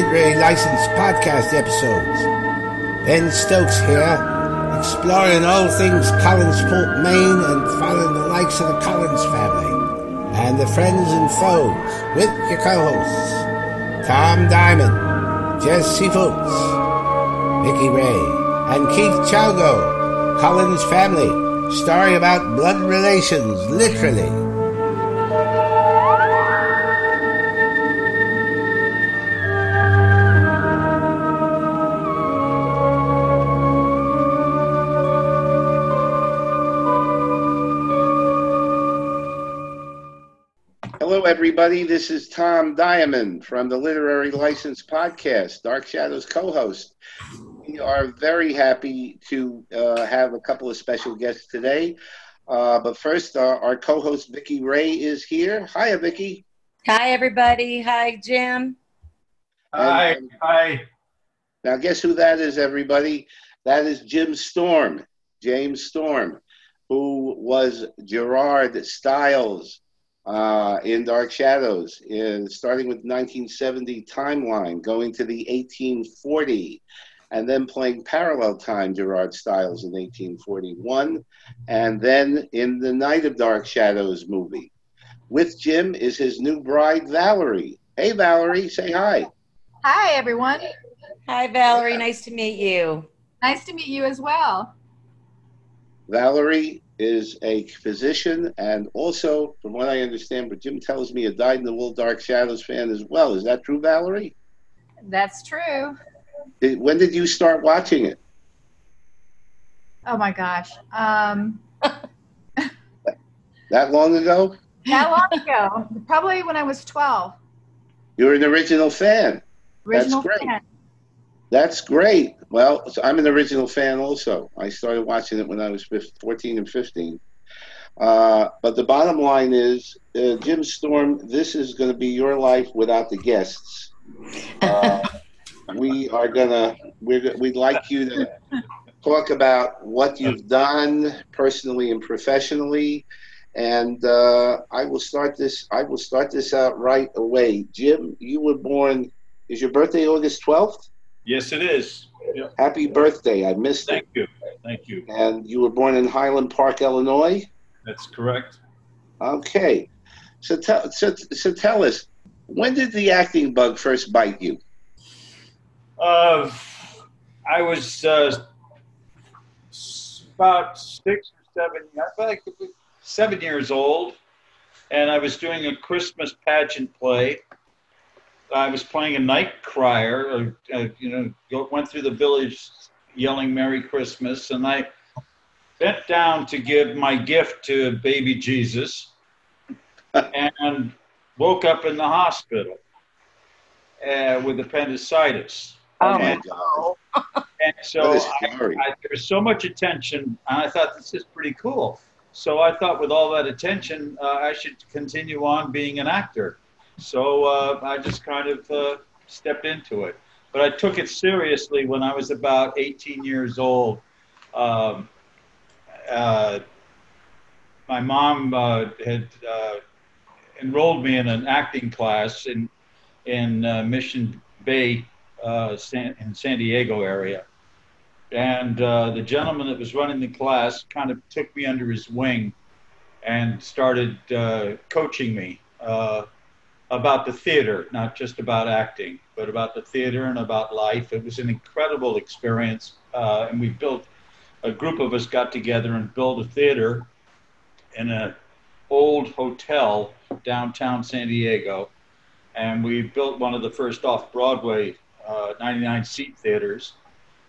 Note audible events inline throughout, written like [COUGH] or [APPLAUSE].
Literary License podcast episodes. Ben Stokes here, exploring all things Collinsport, Maine, and following the likes of the Collins family and the friends and foes with your co-hosts Tom Diamond, Jesse Fultz, Mickey Ray, and Keith Chalgo, Collins family, story about blood relations, literally. Everybody. This is Tom Diamond from the Literary License Podcast, Dark Shadows co host. We are very happy to uh, have a couple of special guests today. Uh, but first, uh, our co host, Vicki Ray, is here. Hi, Vicki. Hi, everybody. Hi, Jim. Hi. And, Hi. Now, guess who that is, everybody? That is Jim Storm, James Storm, who was Gerard Stiles uh, in Dark Shadows, in, starting with 1970 timeline, going to the 1840, and then playing parallel time Gerard Stiles in 1841, and then in the Night of Dark Shadows movie. With Jim is his new bride, Valerie. Hey, Valerie, say hi. Hi, everyone. Hi, Valerie. Nice to meet you. Nice to meet you as well. Valerie is a physician and also, from what I understand, but Jim tells me a dyed in the wool Dark Shadows fan as well. Is that true, Valerie? That's true. Did, when did you start watching it? Oh my gosh. Um, [LAUGHS] that long ago? That long ago. Probably when I was 12. You're an original fan. Original That's great. fan. That's great. Well, I'm an original fan also. I started watching it when I was 14 and 15. Uh, but the bottom line is, uh, Jim Storm, this is going to be your life without the guests. Uh, we are gonna we're, we'd like you to talk about what you've done personally and professionally, and uh, I will start this. I will start this out right away. Jim, you were born. Is your birthday August 12th? Yes, it is. Yep. Happy birthday. I missed Thank it. Thank you. Thank you. And you were born in Highland Park, Illinois? That's correct. Okay. So, tell, so, so tell us, when did the acting bug first bite you? Uh, I was uh, about six or seven, like seven years old, and I was doing a Christmas pageant play I was playing a night crier, uh, uh, you know, went through the village yelling Merry Christmas, and I bent down to give my gift to baby Jesus and woke up in the hospital uh, with appendicitis. Oh my God. [LAUGHS] And so I, I, there was so much attention, and I thought this is pretty cool. So I thought, with all that attention, uh, I should continue on being an actor. So uh, I just kind of uh, stepped into it. But I took it seriously when I was about 18 years old. Um, uh, my mom uh, had uh, enrolled me in an acting class in in uh, Mission Bay, San, in San Diego area, and the gentleman that was running the class kind of took me under his wing and started coaching me about the theater, not just about acting, but about the theater and about life. It was an incredible experience, uh, and we built. A group of us got together and built a theater in an old hotel downtown San Diego, and we built one of the first off-Broadway uh, 99 seat theaters,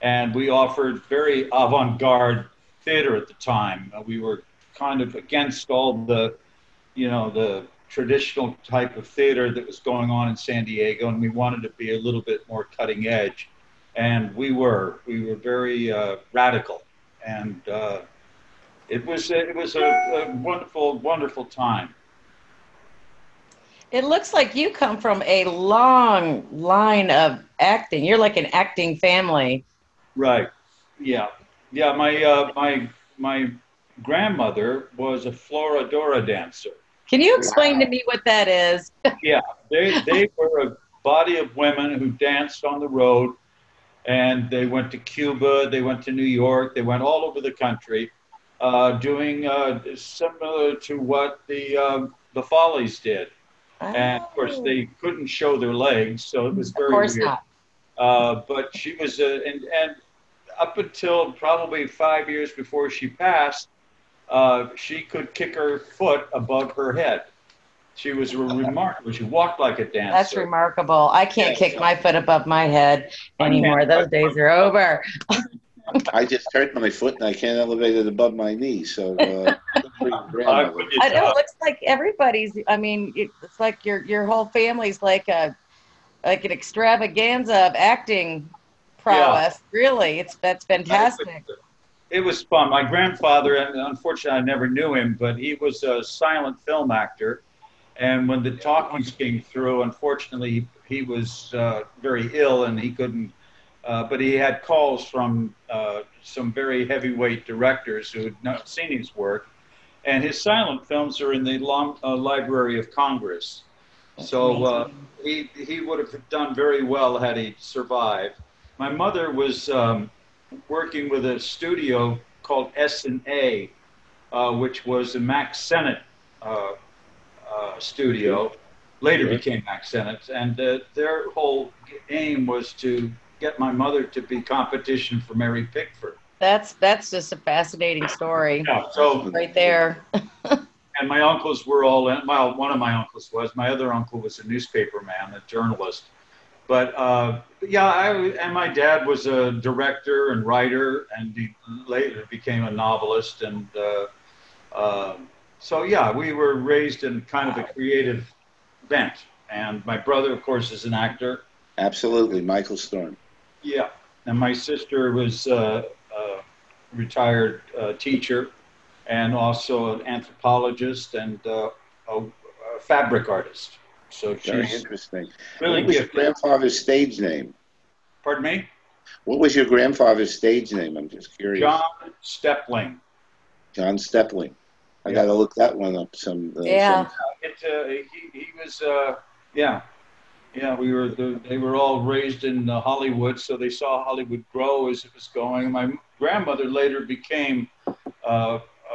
and we offered very avant-garde theater at the time. Uh, we were kind of against all the, you know, the traditional type of theater that was going on in San Diego, and we wanted to be a little bit more cutting edge. And we were. We were very uh, radical, and uh, it was it was a, a wonderful, wonderful time. It looks like you come from a long line of acting. You're like an acting family. Right. Yeah. Yeah. My uh, my my grandmother was a Florodora dancer. Can you explain to me what that is? [LAUGHS] yeah, they they were a body of women who danced on the road, and they went to Cuba, they went to New York, they went all over the country, uh, doing uh, similar to what the um, the Follies did. And of course, they couldn't show their legs, so it was very Of course weird. not. Uh, but she was, uh, and, and up until probably five years before she passed, uh, she could kick her foot above her head. She was remarkable. She walked like a dancer. That's remarkable. I can't Yeah. kick my foot above my head anymore. can't. Those [LAUGHS] days are over. I just hurt my foot and I can't elevate it above my knee. So, uh, good for your I grandmother. put you I know it looks like everybody's. I mean, it's like your your whole family's like a like an extravaganza of acting prowess. Really, it's that's fantastic. It was fun. My grandfather, and unfortunately, I never knew him, but he was a silent film actor. And when the talkies came through, unfortunately, he was uh, very ill and he couldn't. Uh, but he had calls from uh, some very heavyweight directors who had not seen his work, and his silent films are in the long, uh, Library of Congress. So uh, he he would have done very well had he survived. My mother was um, working with a studio called S and A, uh, which was a Mack Sennett uh, uh, studio. Later Sure. became Mack Sennett, and uh, their whole aim was to get my mother to be competition for Mary Pickford. That's that's just a fascinating story Yeah, so right there. [LAUGHS] and my uncles were all in. Well, one of my uncles was. My other uncle was a newspaper man, a journalist. But uh, yeah, I and my dad was a director and writer, and he later became a novelist. And uh, um so yeah, we were raised in kind of a creative bent. And my brother, of course, is an actor. Absolutely, Michael Storm. Yeah, and my sister was uh, a retired uh, teacher, and also an anthropologist and uh, a, a fabric artist. So Very she's interesting. really what was your grandfather's stage name? Pardon me, What was your grandfather's stage name? I'm just curious. John Stepling. John Stepling. I got to look that one up. Some. Uh, Yeah. some- It, uh, he, he was, uh, yeah, yeah. We were the, they were all raised in uh, Hollywood, so they saw Hollywood grow as it was going. My grandmother later became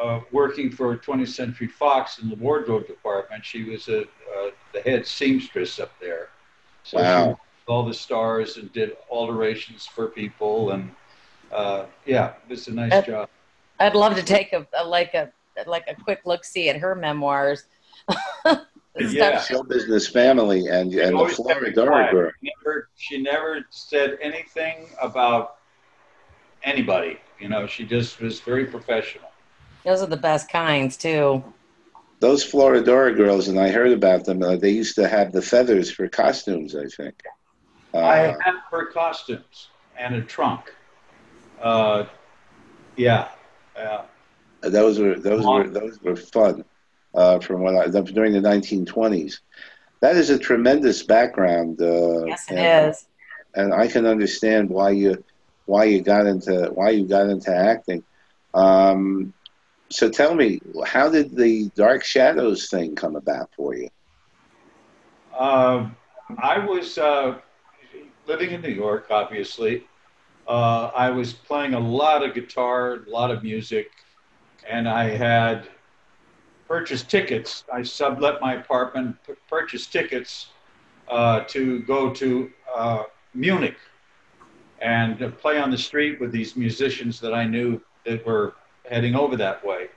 uh, working for 20th Century Fox in the wardrobe department. She was a, uh, the head seamstress up there. So she Wow. worked with all the stars and did alterations for people, and uh, yeah, it was a nice That- job. I'd love to take a, a like a like a quick look see at her memoirs. [LAUGHS] Yeah. Show business family and and the always kept Florida quiet. girl. Never, she never said anything about anybody. You know, she just was very professional. Those are the best kinds too. Those Florodora girls, and I heard about them. Uh, they used to have the feathers for costumes. I think. Uh, I had her costumes and a trunk. Uh, yeah, yeah. those were those were those were fun. Uh, from what I during the 1920s. That is a tremendous background. Uh, Yes, it and, is. and I can understand why you why you got into why you got into acting. Um, so tell me, how did the Dark Shadows thing come about for you? Uh, I was uh, living in New York, obviously. Uh, I was playing a lot of guitar, a lot of music, and I had purchased tickets. I sublet my apartment, purchased tickets uh, to go to uh, Munich and play on the street with these musicians that I knew that were heading over that way.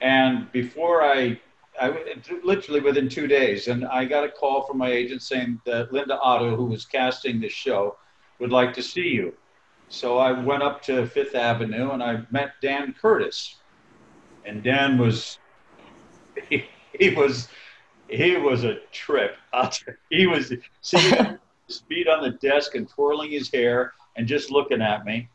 And before I I literally within two days, and I got a call from my agent saying that Linda Otto, who was casting this show, would like to see you. So I went up to Fifth Avenue and I met Dan Curtis, and Dan was [LAUGHS] he, he was he was a trip. [LAUGHS] He was sitting his feet on the desk and twirling his hair and just looking at me.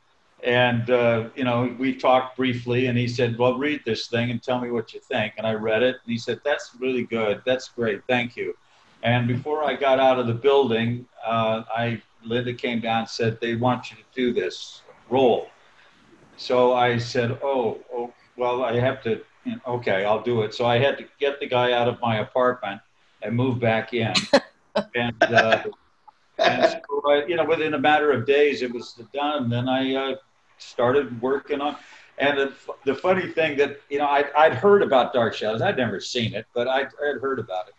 And, uh, you know, we talked briefly and he said, well, read this thing and tell me what you think. And I read it and he said, that's really good. That's great. Thank you. And before I got out of the building, uh, I, Linda came down and said, they want you to do this role. So I said, oh, oh well, I have to, you know, okay, I'll do it. So I had to get the guy out of my apartment and move back in. [LAUGHS] and uh, and so, I, you know, within a matter of days, it was done. And then I uh, started working on. And the, the funny thing that you know, I, I'd heard about Dark Shadows. I'd never seen it, but I'd, I'd heard about it.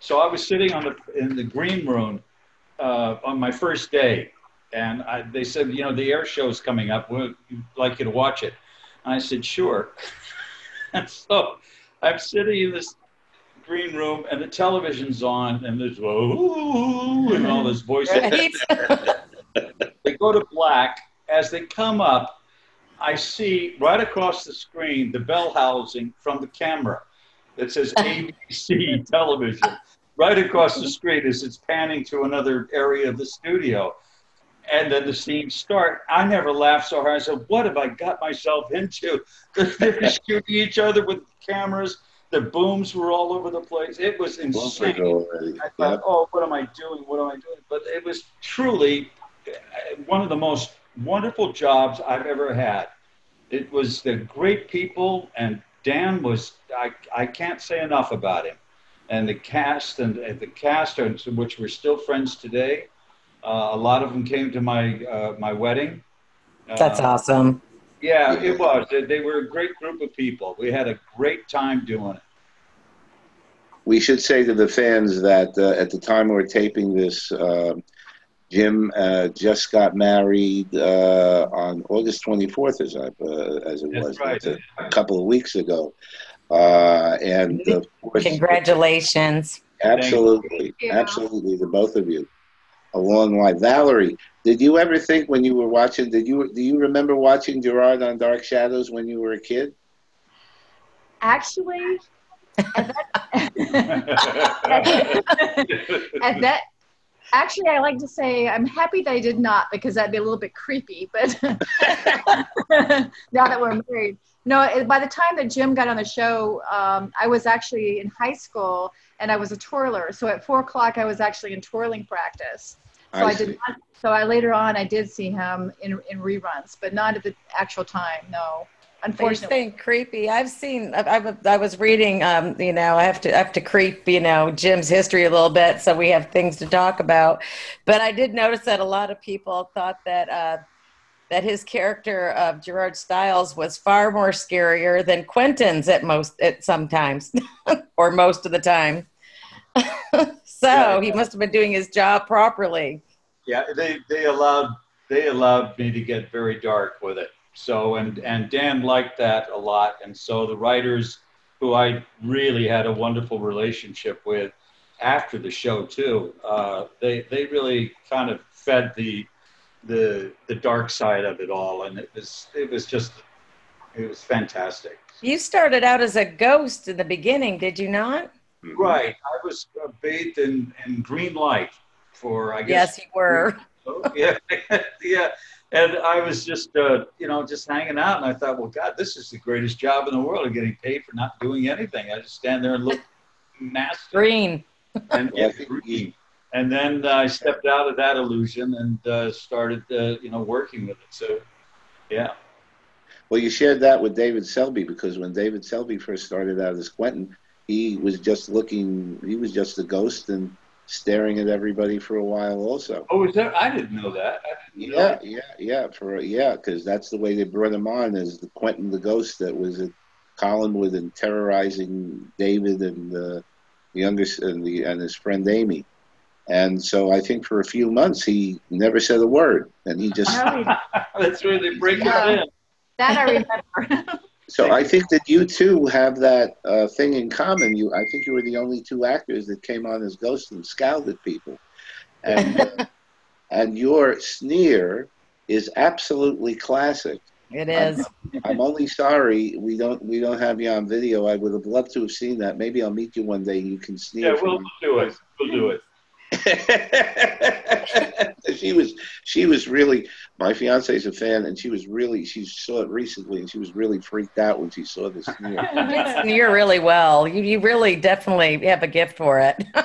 So I was sitting on the in the green room uh, on my first day, and I, they said, you know, the air show's coming up. We'd like you to watch it. And I said, sure. [LAUGHS] and so I'm sitting in this green room, and the television's on, and there's whoa and all this voice. Right? they go to black. As they come up, I see right across the screen the bell housing from the camera that says [LAUGHS] ABC television. Right across the screen as it's panning to another area of the studio. And then the scenes start. I never laughed so hard. I said, What have I got myself into? They're [LAUGHS] shooting each other with cameras. The booms were all over the place. It was insane. Already. I thought, Yep. oh, what am I doing? What am I doing? But it was truly uh, one of the most wonderful jobs I've ever had. It was the great people, and Dan was, I, I can't say enough about him. And the cast, and, and the cast, which we're still friends today. Uh, a lot of them came to my, uh, my wedding. That's Uh, awesome. Yeah, it was. They, they were a great group of people. We had a great time doing it. We should say to the fans that uh, at the time we're taping this, um Jim uh, just got married uh, on August 24th, as, I, uh, as it That's was, right. a, a couple of weeks ago. Uh, and of course, [LAUGHS] Congratulations. absolutely, absolutely, the both of you. A long life. Valerie, did you ever think when you were watching, did you, do you remember watching Gerard on Dark Shadows when you were a kid? Actually, at that, [LAUGHS] at that, actually, I like to say I'm happy that I did not because that'd be a little bit creepy. But [LAUGHS] now that we're married, no. it- By the time that Jim got on the show, um, I was actually in high school and I was a twirler. So at four o'clock, I was actually in twirling practice. So I, see. did not. So I later on I did see him in in reruns, but not at the actual time. No, unfortunately. saying creepy. I've seen. I, I, I was reading. Um, you know, I have to. I have to creep. You know, Jim's history a little bit, so we have things to talk about. But I did notice that a lot of people thought that uh, that his character of Gerard Stiles was far more scarier than Quentin's at most at sometimes, [LAUGHS] or most of the time. [LAUGHS] so Yeah. he must have been doing his job properly. Yeah, they they allowed they allowed me to get very dark with it. So and and Dan liked that a lot, and so the writers who I really had a wonderful relationship with after the show too, uh, they they really kind of fed the the the dark side of it all, and it was it was just it was fantastic. You started out as a ghost in the beginning, did you not? Right, I was uh, bathed in in green light for I guess Yes, you were. Oh, [LAUGHS] yeah, [LAUGHS] yeah. And I was just, uh, you know, just hanging out, and I thought, well, God, this is the greatest job in the world. of getting paid for not doing anything. I just stand there and look [LAUGHS] nasty Green. [LAUGHS] and Yeah, I get think green. And then uh, I stepped out of that illusion and uh, started, uh, you know, working with it. So, yeah. Well, you shared that with David Selby because when David Selby first started out as Quentin, he was just looking, he was just a ghost and staring at everybody for a while also. Oh, is that? I didn't know that. Didn't know Yeah, that. yeah, yeah, for yeah, because that's the way they brought him on as the Quentin the ghost that was at Collinwood and terrorizing David and the younger s- and the and his friend Amy. And so I think for a few months he never said a word, and he just [LAUGHS] That's where they break Yeah. it in. that I remember. [LAUGHS] So I think that you two have that uh, thing in common. You, I think you were the only two actors that came on as ghosts and scowled at people, and [LAUGHS] uh, and your sneer is absolutely classic. It is. I'm only sorry we don't we don't have you on video. I would have loved to have seen that. Maybe I'll meet you one day. and You can sneer. Yeah, we'll me. do it. We'll do it. [LAUGHS] she was she was really my fiance is a fan and she was really she saw it recently and she was really freaked out when she saw this sneer. [LAUGHS] You're really well. You, you really definitely have a gift for it. [LAUGHS]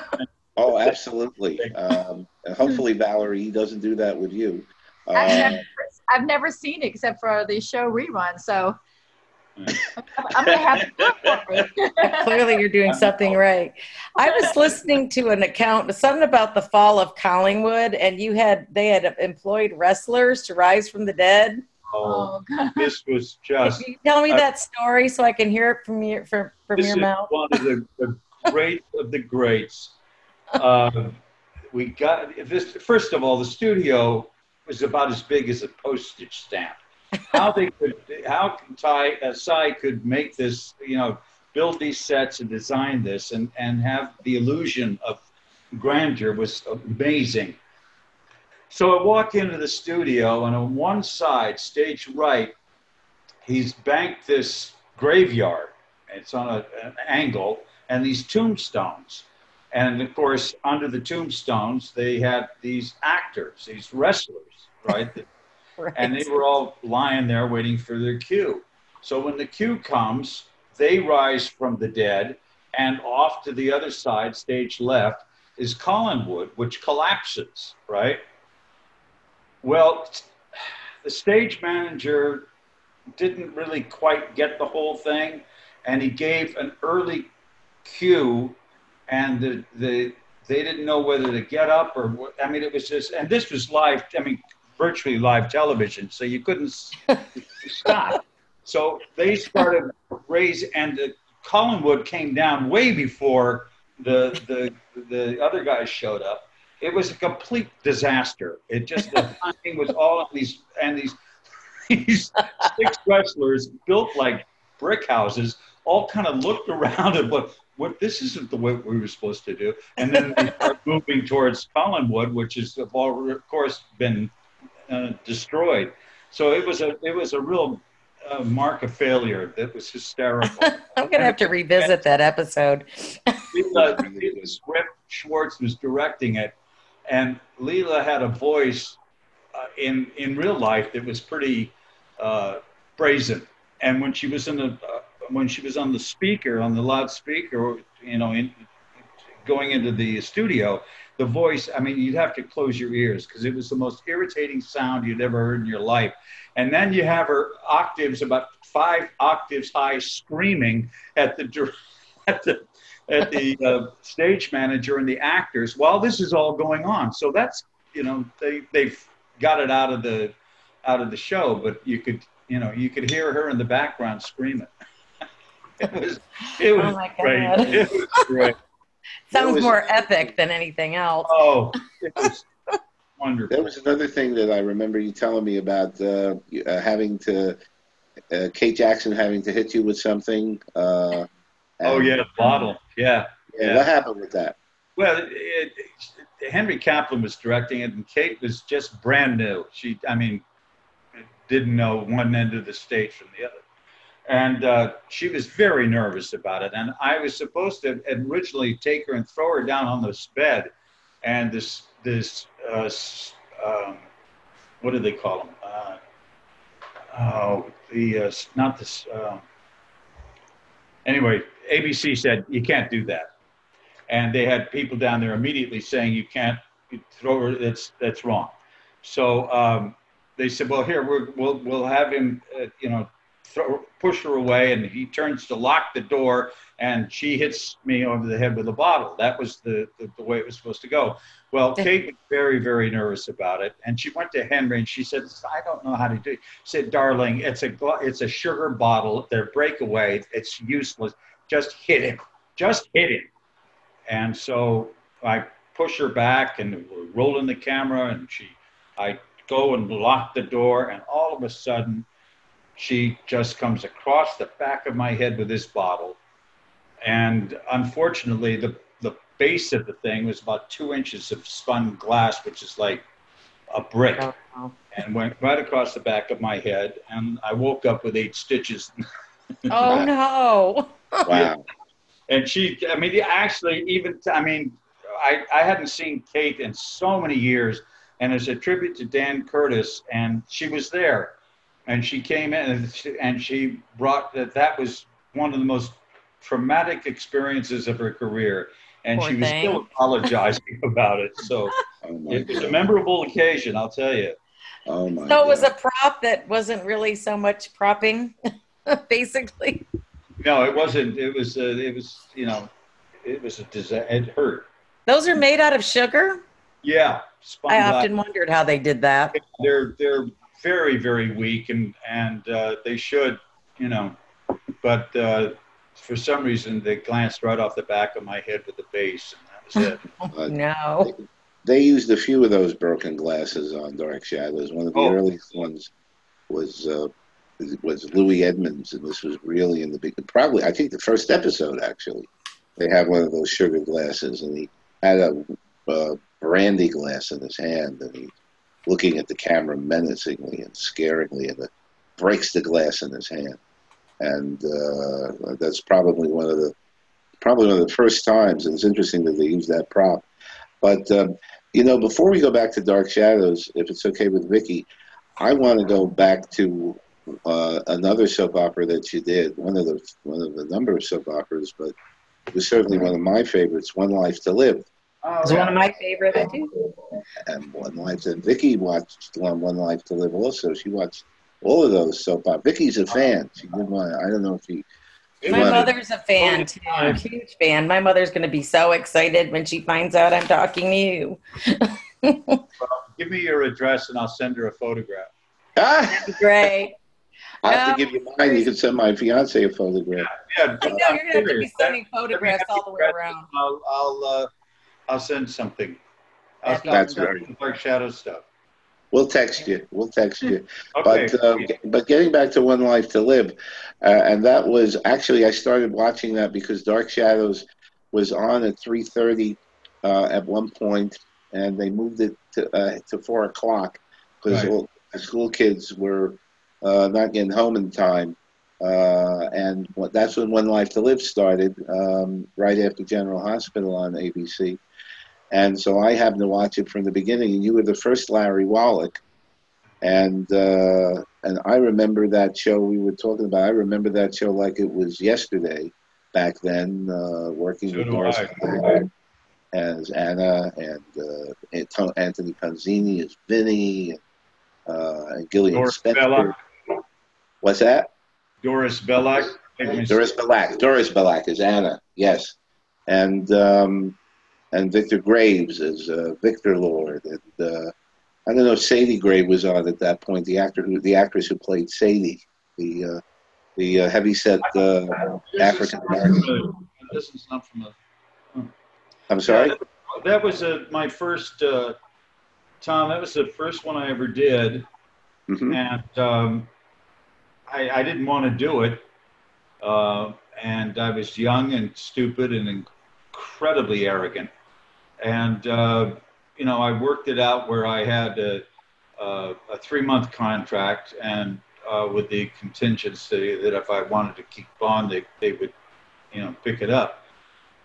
Oh, absolutely. Um, and hopefully, Valerie, doesn't do that with you. Actually, I've Um, never, I've never seen it except for the show rerun. So I'm gonna have [LAUGHS] Clearly, you're doing something right. I was listening to an account, something about the fall of Collinwood, and you had they had employed wrestlers to rise from the dead. Oh, this was just. Can you tell me that story so I can hear it from your from, from this your is mouth? one of the, the great of the greats. Uh, we got this. First of all, the studio was about as big as a postage stamp. How they could, how Ty uh, Sy could make this, you know, build these sets and design this and and have the illusion of grandeur was amazing. So I walk into the studio, and on one side, stage right, he's banked this graveyard. It's on a, an angle, and these tombstones. And of course, under the tombstones, they had these actors, these wrestlers, right? [LAUGHS] [LAUGHS] Right. and they were all lying there waiting for their cue. So when the cue comes, they rise from the dead, and off to the other side, stage left, is Collinwood, which collapses, right? Well, the stage manager didn't really quite get the whole thing, and he gave an early cue, and the, the they didn't know whether to get up or. I mean, it was just, and this was live. I mean, virtually live television, so you couldn't [LAUGHS] stop. So they started raise, and the Collinwood came down way before the the the other guys showed up. It was a complete disaster. It just the [LAUGHS] timing was all on these and these [LAUGHS] these six wrestlers built like brick houses all kind of looked around and what what this isn't the way we were supposed to do. And then they start moving towards Collinwood, which has of all- of course been uh, destroyed. So it was a it was a real uh, mark of failure. That was hysterical. [LAUGHS] I'm gonna have to revisit that episode. [LAUGHS] Lela, Lela Swift Schwartz was directing it, and Lela had a voice uh, in in real life that was pretty uh, brazen. And when she was in the uh, when she was on the speaker on the loudspeaker, you know, in, going into the studio, the voice. I mean, you'd have to close your ears because it was the most irritating sound you'd ever heard in your life. And then you have her octaves about five octaves high, screaming at the [LAUGHS] at the at the uh, stage manager and the actors while this is all going on. So that's you know they they've got it out of the out of the show, but you could you know you could hear her in the background screaming. [LAUGHS] it was it was Oh great. It was great. Sounds was- more epic than anything else. Oh, it [LAUGHS] was wonderful. There was another thing that I remember you telling me about uh, uh, having to uh, Kate Jackson having to hit you with something. Uh, oh yeah, the bottle. Yeah. yeah. What happened with that? Well, it, it, Henry Kaplan was directing it, and Kate was just brand new. She, I mean, didn't know one end of the stage from the other. And uh, she was very nervous about it. And I was supposed to originally take her and throw her down on this bed. And this, this, uh, um, what do they call them? Uh, oh, the, uh, not this. Um, anyway, ABC said, you can't do that and they had people down there immediately saying you can't throw her. That's that's wrong. So um, they said, well, here we're, we'll we'll have him, uh, you know, throw, push her away, and he turns to lock the door, and she hits me over the head with a bottle. That was the the, the way it was supposed to go. Well, Kate was very very nervous about it, and she went to Henry and she said, I don't know how to do. it. She said, darling, it's a it's a sugar bottle. They're breakaway. It's useless. Just hit him. Just hit him. And so I push her back and we're rolling the camera and she, I go and lock the door and all of a sudden she just comes across the back of my head with this bottle. And unfortunately the, the base of the thing was about two inches of spun glass, which is like a brick Oh, and went right across the back of my head. And I woke up with eight stitches [LAUGHS] Oh, no. Wow. and she i mean actually even i mean i i hadn't seen kate in so many years and as a tribute to dan curtis and she was there and she came in and she, and she brought that that was one of the most traumatic experiences of her career and Poor she was thing. still apologizing [LAUGHS] about it so Oh it was a memorable occasion i'll tell you Oh my So it was a prop that wasn't really so much propping. [LAUGHS] basically. No, it wasn't. It was. Uh, it was. You know, it was a disaster. It hurt. Those are made out of sugar. Yeah. I often wondered how they did that. They're they're very very weak and and uh, they should you know, but uh, for some reason they glanced right off the back of my head with the base and that was it. [LAUGHS] no. They, they used a few of those broken glasses on Dark Shadows. One of the oh. earliest ones was uh, was Louis Edmonds, and this was really in the big. Probably, I think the first episode actually. They have one of those sugar glasses, and he had a uh, brandy glass in his hand, and he's looking at the camera menacingly and scaringly, and it breaks the glass in his hand. And uh, that's probably one of the probably one of the first times. And it's interesting that they use that prop. But um, you know, before we go back to Dark Shadows, if it's okay with Vicky, I want to go back to uh, another soap opera that you did. One of the one of the number of soap operas, but it was certainly one of my favorites. One Life to Live. Oh, it's one of my favorite too. And One Life, and Vicky watched One, one Life to Live also. She watched all of those soap operas. Vicky's a fan. She did want. I don't know if he. My mother's a fan too, A huge fan. My mother's going to be so excited when she finds out I'm talking to you. [LAUGHS] well, give me your address and I'll send her a photograph. Ah, [LAUGHS] great. I have to give you mine. You can send my fiance a photograph. Yeah, yeah. I know you're gonna to be sending photographs all the way around. I'll I'll, uh, I'll send something. I'll That's very dark shadow stuff. We'll text you. We'll text you. okay. But um, but getting back to One Life to Live, uh, and that was actually I started watching that because Dark Shadows was on at three thirty uh, at one point, and they moved it to uh, to four o'clock because right. school kids were uh, not getting home in time. Uh, and that's when One Life to Live started, um, right after General Hospital on ABC. And so I happened to watch it from the beginning, and you were the first Larry Wolek. And uh, and I remember that show we were talking about. I remember that show like it was yesterday, back then, uh, working so with Doris as Anna and uh, Anthony Ponzini as Vinny, uh, and Gillian Doris Spencer. What's that? Doris Belack. Doris Belack. Doris Belack is Anna. Yes, and um, and Victor Graves as uh, Victor Lord, and uh, I don't know if Sadie Gray was on at that point. The actor who, the actress who played Sadie, the uh, the uh, heavyset uh, African American. This is not from a. I'm sorry. Yeah, that, that, was a, uh, my first. Tom, that was the first one I ever did, mm-hmm. and um, I, I didn't want to do it. Uh, and I was young and stupid and incredibly arrogant. And, uh, you know, I worked it out where I had a, a, a three month contract and uh, with the contingency that if I wanted to keep on, they, they would, you know, pick it up.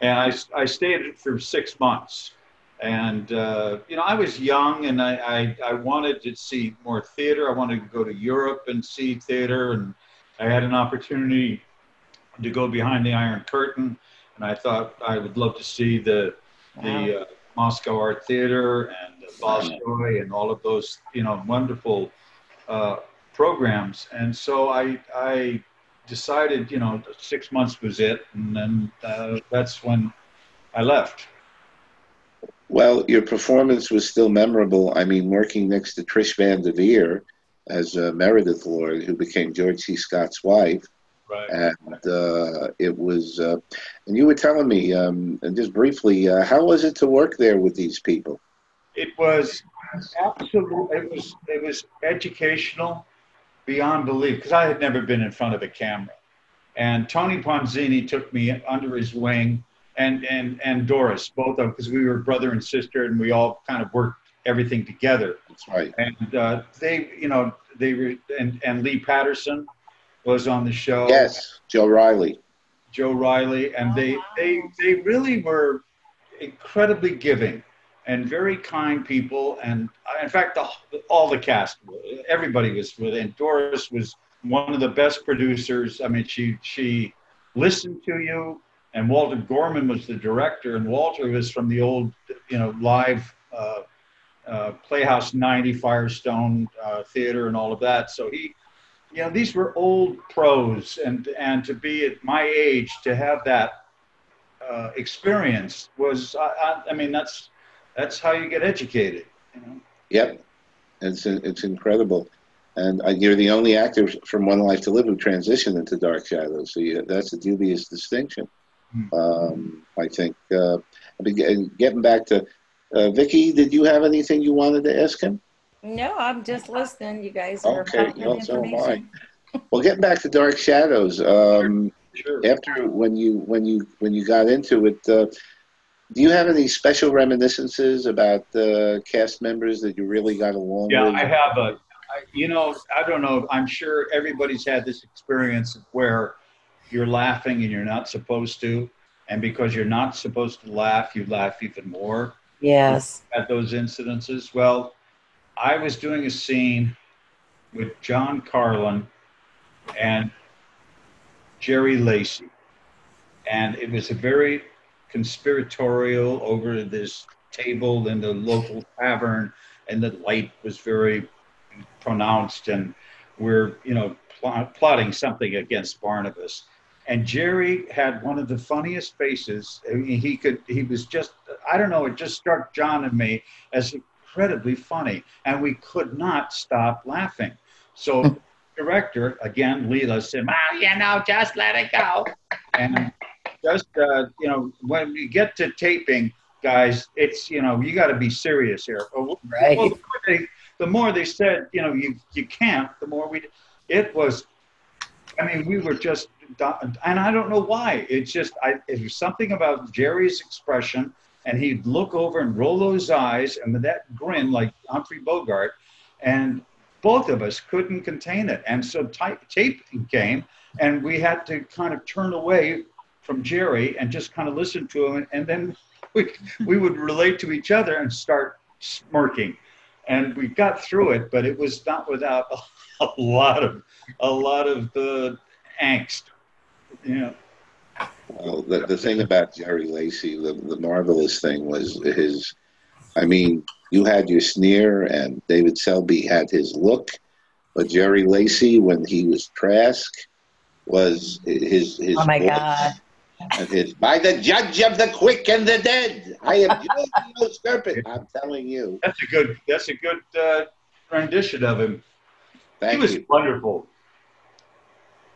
And I, I stayed for six months. And, uh, you know, I was young and I, I, I, wanted to see more theater. I wanted to go to Europe and see theater. And I had an opportunity to go behind the Iron Curtain. And I thought I would love to see the, wow. the uh, Moscow Art Theater and Bolshoi and all of those, you know, wonderful uh, programs. And so I, I decided, you know, six months was it. And then uh, that's when I left. Well, your performance was still memorable. I mean, working next to Trish Van Devere as uh, Meredith Lord, who became George C. Scott's wife. Right. And uh, it was, uh, and you were telling me, um, and just briefly, uh, how was it to work there with these people? It was absolutely, it was, it was educational beyond belief because I had never been in front of a camera. And Tony Ponzini took me under his wing and and and Doris, both of them, because we were brother and sister, and we all kind of worked everything together. That's right. And uh, they, you know, they were, and and Lee Patterson was on the show. Yes, Joe Riley. Joe Riley, and they they they really were incredibly giving and very kind people. And uh, in fact, the, all the cast, everybody was with. And Doris was one of the best producers. I mean, she she listened to you and Walter Gorman was the director, and Walter was from the old, you know, live uh, uh, Playhouse 90 Firestone uh, Theater and all of that. So he you know, these were old pros, and and to be at my age to have that uh, experience was, I, I, mean, that's that's how you get educated. You know? Yep, it's it's incredible, and uh, you're the only actor from One Life to Live who transitioned into Dark Shadows. So you, that's a dubious distinction. Hmm. Um, I think. Uh, getting back to uh, Vicky, did you have anything you wanted to ask him? No, I'm just listening. You guys are okay. Well, so am I. Well, getting back to Dark Shadows. Um, sure. After when you when you when you got into it, uh, do you have any special reminiscences about the cast members that you really got along yeah, with? Yeah, I have a. I, you know, I don't know. I'm sure everybody's had this experience where you're laughing and you're not supposed to, and because you're not supposed to laugh, you laugh even more. Yes. At those incidences. Well, I was doing a scene with John Karlen and Jerry Lacy. And it was a very conspiratorial over this table in the local tavern, and the light was very pronounced, and we're, you know, pl- plotting something against Barnabas. And Jerry had one of the funniest faces. I mean, he could, he was just, I don't know, it just struck John and me as incredibly funny, and we could not stop laughing. So, [LAUGHS] director again, Lela said, "Well, you know, just let it go." And just uh, you know, when we get to taping, guys, it's you know, you got to be serious here. Right. Well, the, more they, the more they said, you know, you you can't. The more we, it was. I mean, we were just, and I don't know why. It's just, I, it was something about Jerry's expression and he'd look over and roll those eyes and with that grin like Humphrey Bogart, and both of us couldn't contain it. And so type, tape came, and we had to kind of turn away from Jerry and just kind of listen to him, and then [LAUGHS] we we would relate to each other and start smirking, and we got through it, but it was not without a, [LAUGHS] a lot of a lot of uh, angst, you know. Well, the, the thing about Jerry Lacy, the, the marvelous thing was his. I mean, you had your sneer, and David Selby had his look, but Jerry Lacy, when he was Trask, was his his. Oh my God! His by the judge of the quick and the dead, I am [LAUGHS] no serpent. I'm telling you. That's a good. That's a good uh, rendition of him. Thank he was you. wonderful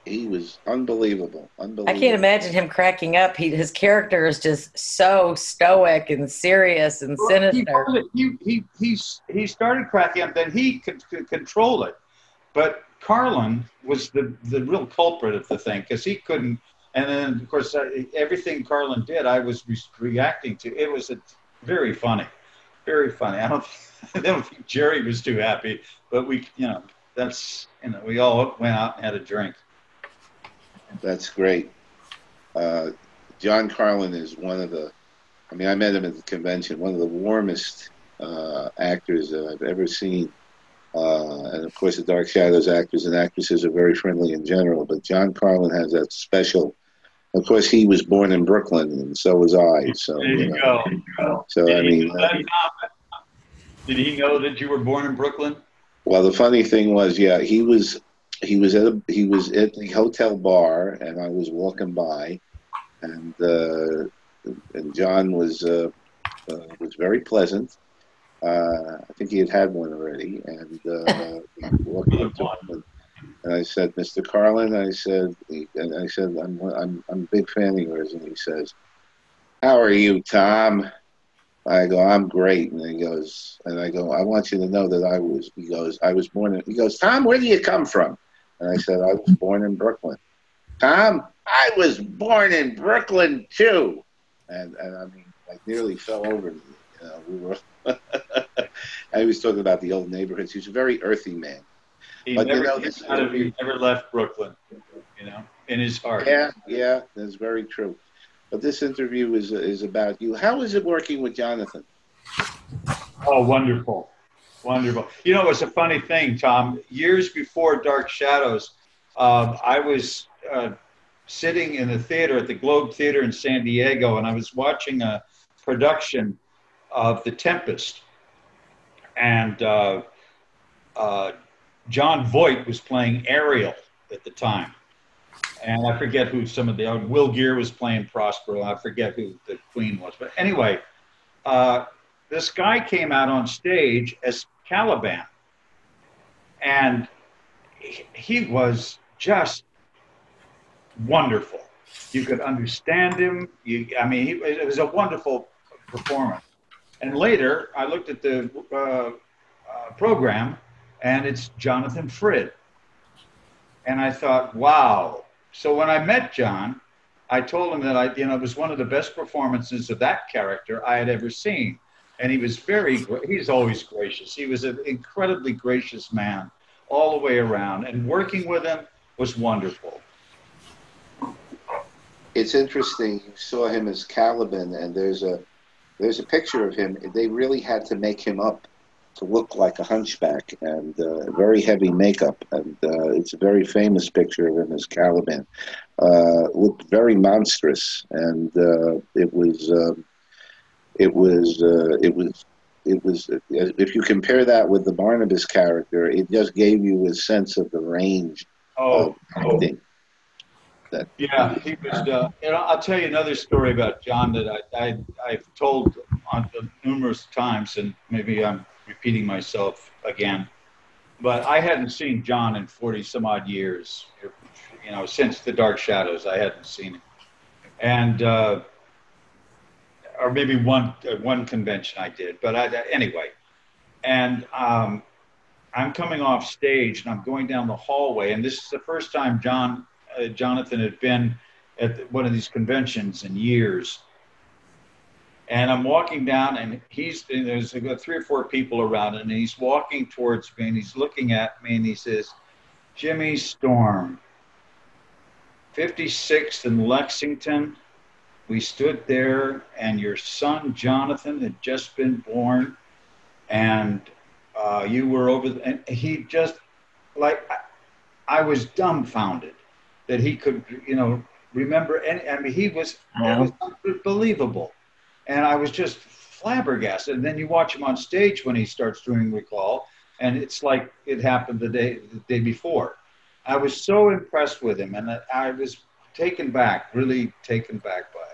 he was unbelievable. Unbelievable. I can't imagine him cracking up. He, his character is just so stoic and serious and well, sinister. He, he, he, he started cracking up, then he could, could control it. But Karlen was the, the real culprit of the thing because he couldn't. And then, of course, uh, everything Karlen did, I was re- reacting to. It was a, very funny, very funny. I don't, [LAUGHS] I don't think Jerry was too happy, but we, you know, that's, you know, we all went out and had a drink. That's great. Uh, John Karlen is one of the, I mean, I met him at the convention, one of the warmest uh, actors that I've ever seen. Uh, and of course, the Dark Shadows actors and actresses are very friendly in general, but John Karlen has that special. Of course, he was born in Brooklyn, and so was I. So there you, you know, go. So Did I mean, uh, did he know that you were born in Brooklyn? Well, the funny thing was, yeah, he was he was at a, he was at the hotel bar, and I was walking by, and uh, and John was uh, uh, was very pleasant. Uh, I think he had had one already, and uh, [LAUGHS] walking up to him, and, and I said, "Mr. Karlen," I said, and I said, "I'm I'm I'm a big fan of yours," and he says, "How are you, Tom?" I go, I'm great. And he goes, and I go, I want you to know that I was, he goes, I was born in, he goes, Tom, where do you come from? And I said, I was born in Brooklyn. Tom, I was born in Brooklyn too. And, and I mean, I nearly fell over. You know, we were. [LAUGHS] I was talking about the old neighborhoods. He's a very earthy man. He but, never, you know, this, he never left Brooklyn. You know, in his heart. Yeah, yeah, that's very true. But this interview is is about you. How is it working with Jonathan? Oh, wonderful. Wonderful. You know, it's a funny thing, Tom. Years before Dark Shadows, um, I was uh, sitting in the theater at the Globe Theater in San Diego, and I was watching a production of The Tempest. And uh, uh, Jon Voight was playing Ariel at the time. And I forget who some of the, uh, Will Geer was playing Prospero. I forget who the queen was. But anyway, uh, this guy came out on stage as Caliban. And he, was just wonderful. You could understand him. You, I mean, he, it was a wonderful performance. And later, I looked at the uh, uh, program, and it's Jonathan Frid. And I thought, wow. So when I met John, I told him that I, you know, it was one of the best performances of that character I had ever seen. And he was very, he's always gracious. He was an incredibly gracious man all the way around. And working with him was wonderful. It's interesting. You saw him as Caliban, and there's a there's a picture of him. They really had to make him up to look like a hunchback and uh, very heavy makeup. And uh, it's a very famous picture of him as Caliban. Uh, looked very monstrous, and uh, it was um, it was uh, it was it was if you compare that with the Barnabas character, it just gave you a sense of the range oh, of acting. Oh. That, yeah, he was. Uh, you know, I'll tell you another story about John that I, I I've told on numerous times, and maybe I'm repeating myself again. But I hadn't seen John in 40 some odd years. You know, since The Dark Shadows, I hadn't seen him. And, uh, or maybe one, uh, one convention I did. But I, anyway, and um, I'm coming off stage and I'm going down the hallway. And this is the first time John, uh, Jonathan had been at one of these conventions in years. And I'm walking down, and he's and there's three or four people around, and he's walking towards me, and he's looking at me, and he says, "Jimmy Storm, 56th in Lexington. We stood there, and your son Jonathan had just been born, and uh, you were over." The, and he just like I, I was dumbfounded that he could, you know, remember any. I mean, he was, it was unbelievable and I was just flabbergasted. And then you watch him on stage when he starts doing recall, and it's like it happened the day the day before. I was so impressed with him, and I was taken back, really taken back by it.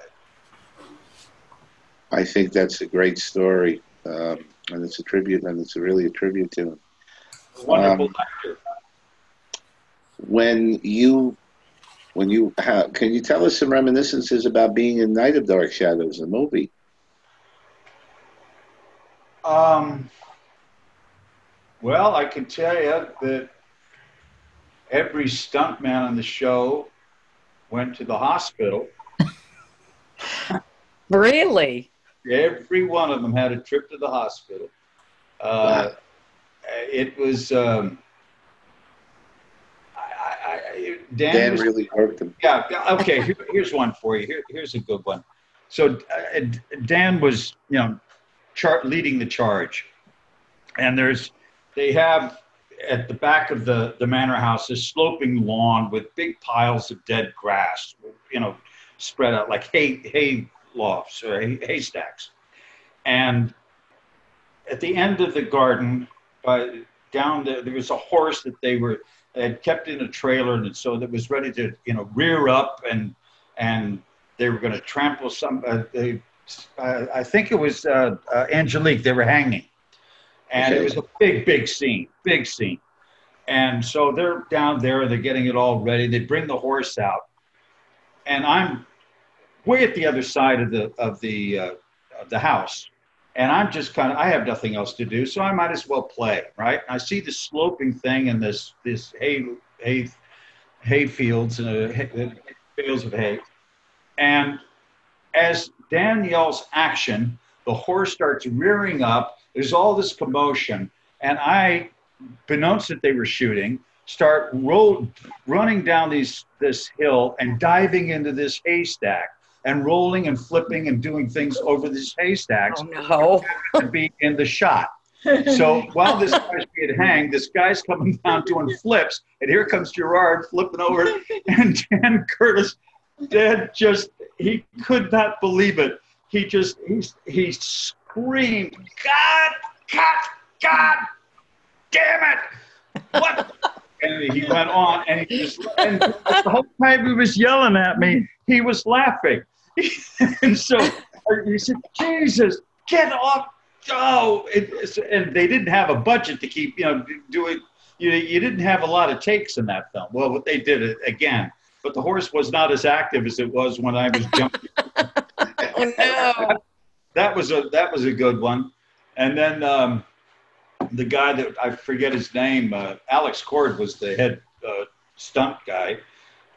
I think that's a great story, um, and it's a tribute, and it's really a tribute to him. wonderful um, actor. When you when you have, can you tell us some reminiscences about being in Night of Dark Shadows, the movie? Um, well, I can tell you that every stuntman on the show went to the hospital. [LAUGHS] really? Every one of them had a trip to the hospital. Uh, it was. Um, I, I, Dan, Dan was, really hurt them. Yeah. Okay. Here, here's one for you. Here, here's a good one. So uh, Dan was, you know, char- leading the charge. And there's, they have at the back of the, the manor house this sloping lawn with big piles of dead grass, you know, spread out like hay, hay lofts or hay, haystacks. And at the end of the garden, uh, down there, there was a horse that they were had kept in a trailer, and so that was ready to, you know, rear up and and they were going to trample some. Uh, they uh, I think it was uh, uh, Angelique. They were hanging, and okay. it was a big, big scene, big scene. And so they're down there. They're getting it all ready. They bring the horse out, and I'm way at the other side of the of the uh, of the house, and I'm just kind of I have nothing else to do, so I might as well play, right? I see the sloping thing and this this hay hay hay fields and uh, fields of hay, and as Dan yells action, the horse starts rearing up. There's all this commotion. And I, beknownst that they were shooting, start roll, running down these, this hill and diving into this haystack and rolling and flipping and doing things over these haystacks oh, no. to be in the shot. So while this guy's being hanged, this guy's coming down doing flips, and here comes Gerard flipping over, and Dan Curtis, Dan just he could not believe it. He just he he screamed, "God, God, God, damn it!" what? And he went on, and he was, and the whole time he was yelling at me, he was laughing. [LAUGHS] and so he said, Jesus, get off. Oh, it, and they didn't have a budget to keep, you know, doing, you, you didn't have a lot of takes in that film. Well, what they did it again, but the horse was not as active as it was when I was jumping. [LAUGHS] oh no! That was a that was a good one, and then um, the guy that I forget his name, uh, Alex Cord was the head uh, stunt guy.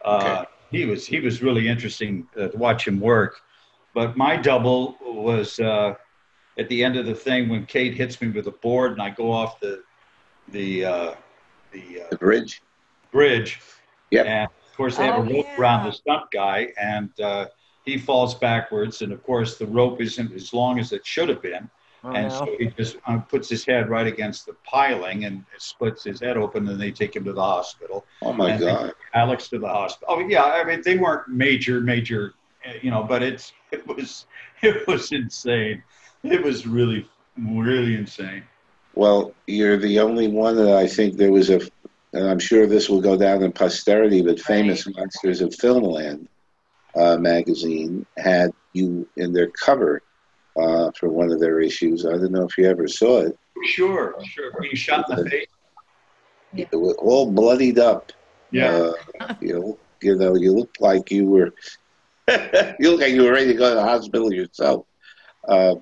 Uh, okay. He was he was really interesting uh, to watch him work. But my double was uh, at the end of the thing when Kate hits me with a board and I go off the the uh, the, the bridge bridge. Yeah. And of course they have oh, a rope yeah. around the stunt guy and he falls backwards and of course the rope isn't as long as it should have been Oh, and no. so he just uh, puts his head right against the piling and splits his head open, and they take him to the hospital. Oh my God! Alex to the hospital. Oh yeah, I mean they weren't major, major, uh, you know, but it's [LAUGHS] it was it was insane. It was really really insane. Well, you're the only one that I think there was a, and I'm sure this will go down in posterity, but Famous. Monsters of Filmland uh, magazine had you in their cover uh, for one of their issues. I don't know if you ever saw it. Sure, sure. Being shot in the face. It was all bloodied up. Yeah. Uh, you know, you know, you look like you were. [LAUGHS] you look like you were ready to go to the hospital yourself. Uh,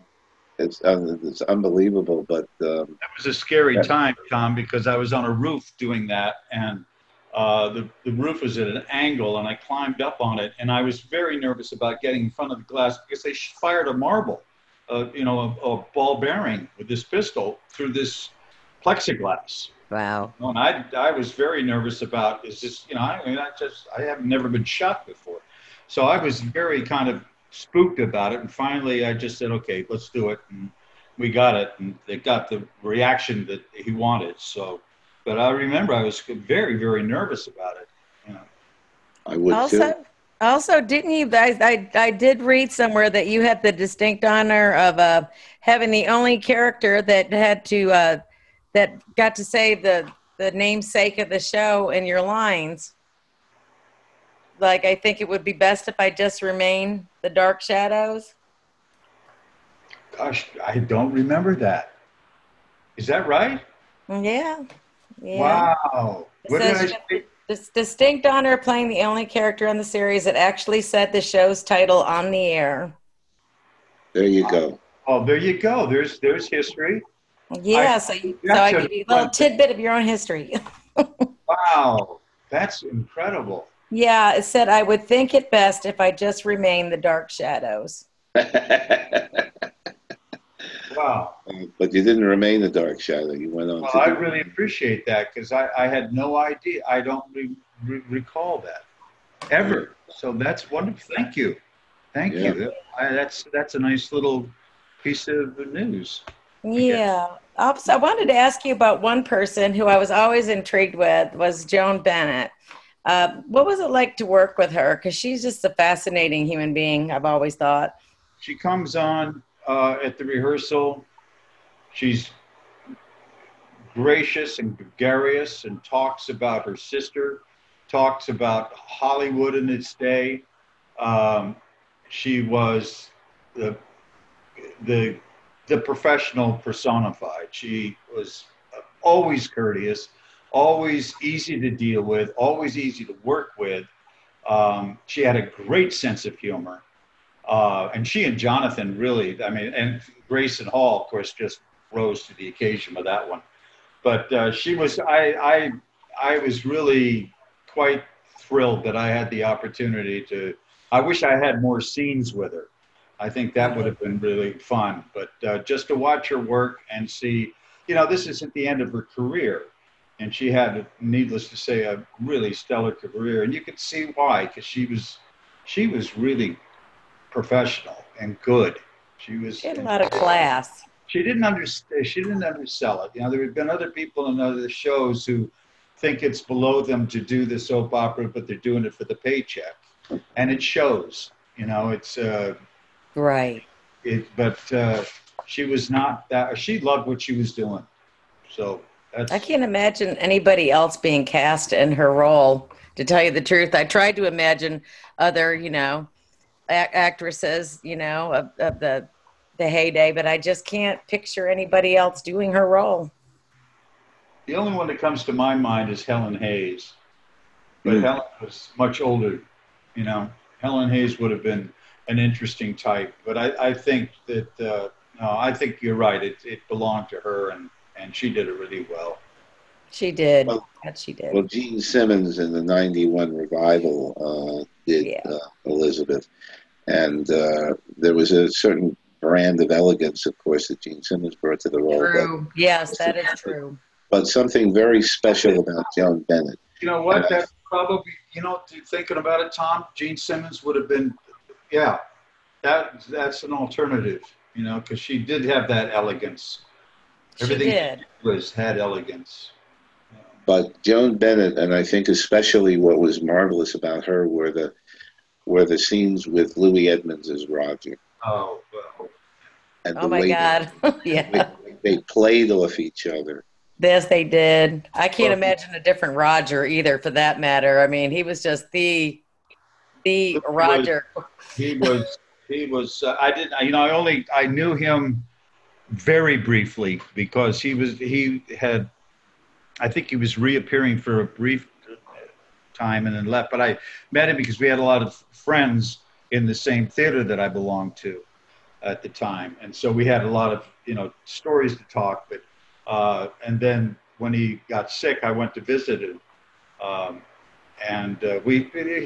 it's uh, it's unbelievable, but um, that was a scary time, Tom, because I was on a roof doing that, and uh, the the roof was at an angle, and I climbed up on it, and I was very nervous about getting in front of the glass because they fired a marble a, you know, a, a ball bearing with this pistol through this plexiglass. Wow. And I, I was very nervous about, is this, you know, I mean, I just, I have never been shot before. So I was very kind of spooked about it. And finally I just said, okay, let's do it. And we got it. And they got the reaction that he wanted. So, but I remember I was very, very nervous about it. You know. I would also, too. Also, didn't you? I, I, I did read somewhere that you had the distinct honor of uh, having the only character that had to uh, that got to say the the namesake of the show in your lines. Like, I think it would be best if I just remain the Dark Shadows. Gosh, I don't remember that. Is that right? Yeah. yeah. Wow. What did I say? This distinct honor of playing the only character on the series that actually said the show's title on the air. There you go. Oh, there you go. There's there's history. Yeah, I, so, you, so I give you a little tidbit of your own history. [LAUGHS] wow, that's incredible. Yeah, it said I would think it best if I just remain the dark shadows. [LAUGHS] Wow. but you didn't remain the dark shadow. You went on. Well, I really appreciate that because I, I had no idea. I don't re- re- recall that ever. So that's wonderful. Thank you. Thank yeah. you. I, that's that's a nice little piece of news. Yeah. I wanted to ask you about one person who I was always intrigued with was Joan Bennett. Uh, what was it like to work with her? Because she's just a fascinating human being. I've always thought. She comes on uh, at the rehearsal. She's gracious and gregarious and talks about her sister, talks about Hollywood in its day. Um, she was the, the, the professional personified. She was always courteous, always easy to deal with, always easy to work with. Um, she had a great sense of humor. Uh, and she and Jonathan really, I mean, and Grayson Hall, of course, just rose to the occasion with that one. But uh, she was, I, I, I was really quite thrilled that I had the opportunity to. I wish I had more scenes with her. I think that would have been really fun. But uh, just to watch her work and see, you know, this isn't the end of her career. And she had, needless to say, a really stellar career. And you could see why, because she was, she was really professional and good. She was. She had a lot of class. She didn't understand. She didn't undersell it. You know, there have been other people in other shows who think it's below them to do the soap opera, but they're doing it for the paycheck, and it shows. You know, it's uh, right. It, but uh, she was not that. She loved what she was doing, so That's, I can't imagine anybody else being cast in her role. To tell you the truth, I tried to imagine other, you know, a- actresses, you know, of, of the the heyday, but I just can't picture anybody else doing her role. The only one that comes to my mind is Helen Hayes, but mm. Helen was much older. You know, Helen Hayes would have been an interesting type, but I, I think that uh, no, I think you're right. It it belonged to her, and and she did it really well. She did. Well, she did. Well, Jean Simmons in the '91 revival uh, did yeah. uh, Elizabeth, and uh, there was a certain brand of elegance, of course, that Jean Simmons brought to the role. True. But, yes, that is true. But something very special about Joan Bennett. You know what? That probably, you know, thinking about it, Tom, Jean Simmons would have been, yeah, that that's an alternative. You know, because she did have that elegance. Everything she did. was had elegance. But Joan Bennett, and I think especially what was marvelous about her were the were the scenes with Louis Edmonds as Roger. Oh, well. And oh my God! [LAUGHS] yeah, they, they, played off each other. Yes, they did. I can't well, imagine a different Roger either, for that matter. I mean, he was just the the Roger. he was. He was. Uh, I didn't. You know, I only I knew him very briefly because he was. He had. I think he was reappearing for a brief time and then left. But I met him because we had a lot of friends in the same theater that I belonged to at the time, and so we had a lot of you know stories to talk. But uh, and then when he got sick, I went to visit him, um, and uh, we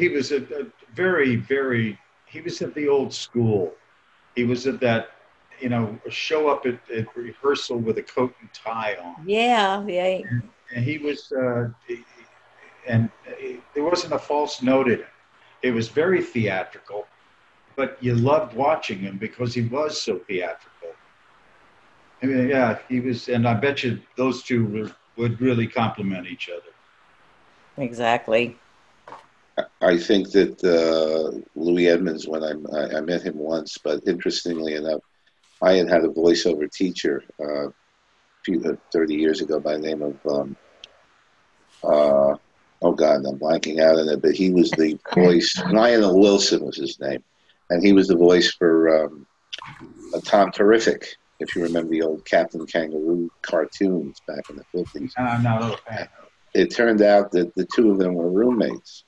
he was a, a very very he was at the old school. He was at that you know show up at, at rehearsal with a coat and tie on. Yeah, yeah. And, and he was. Uh, he, and there wasn't a false note in it. It was very theatrical, but you loved watching him because he was so theatrical. I mean, yeah, he was, and I bet you those two would, would really complement each other. Exactly. I think that uh, Louis Edmonds, when I, I, met him once, but interestingly enough, I had had a voiceover teacher uh, a few, 30 years ago by the name of, um, uh, oh God, I'm blanking out on it, but he was the voice, Lionel Wilson was his name and he was the voice for um, Tom Terrific. If you remember the old Captain Kangaroo cartoons back in the fifties. I'm not a fan. It turned out that the two of them were roommates.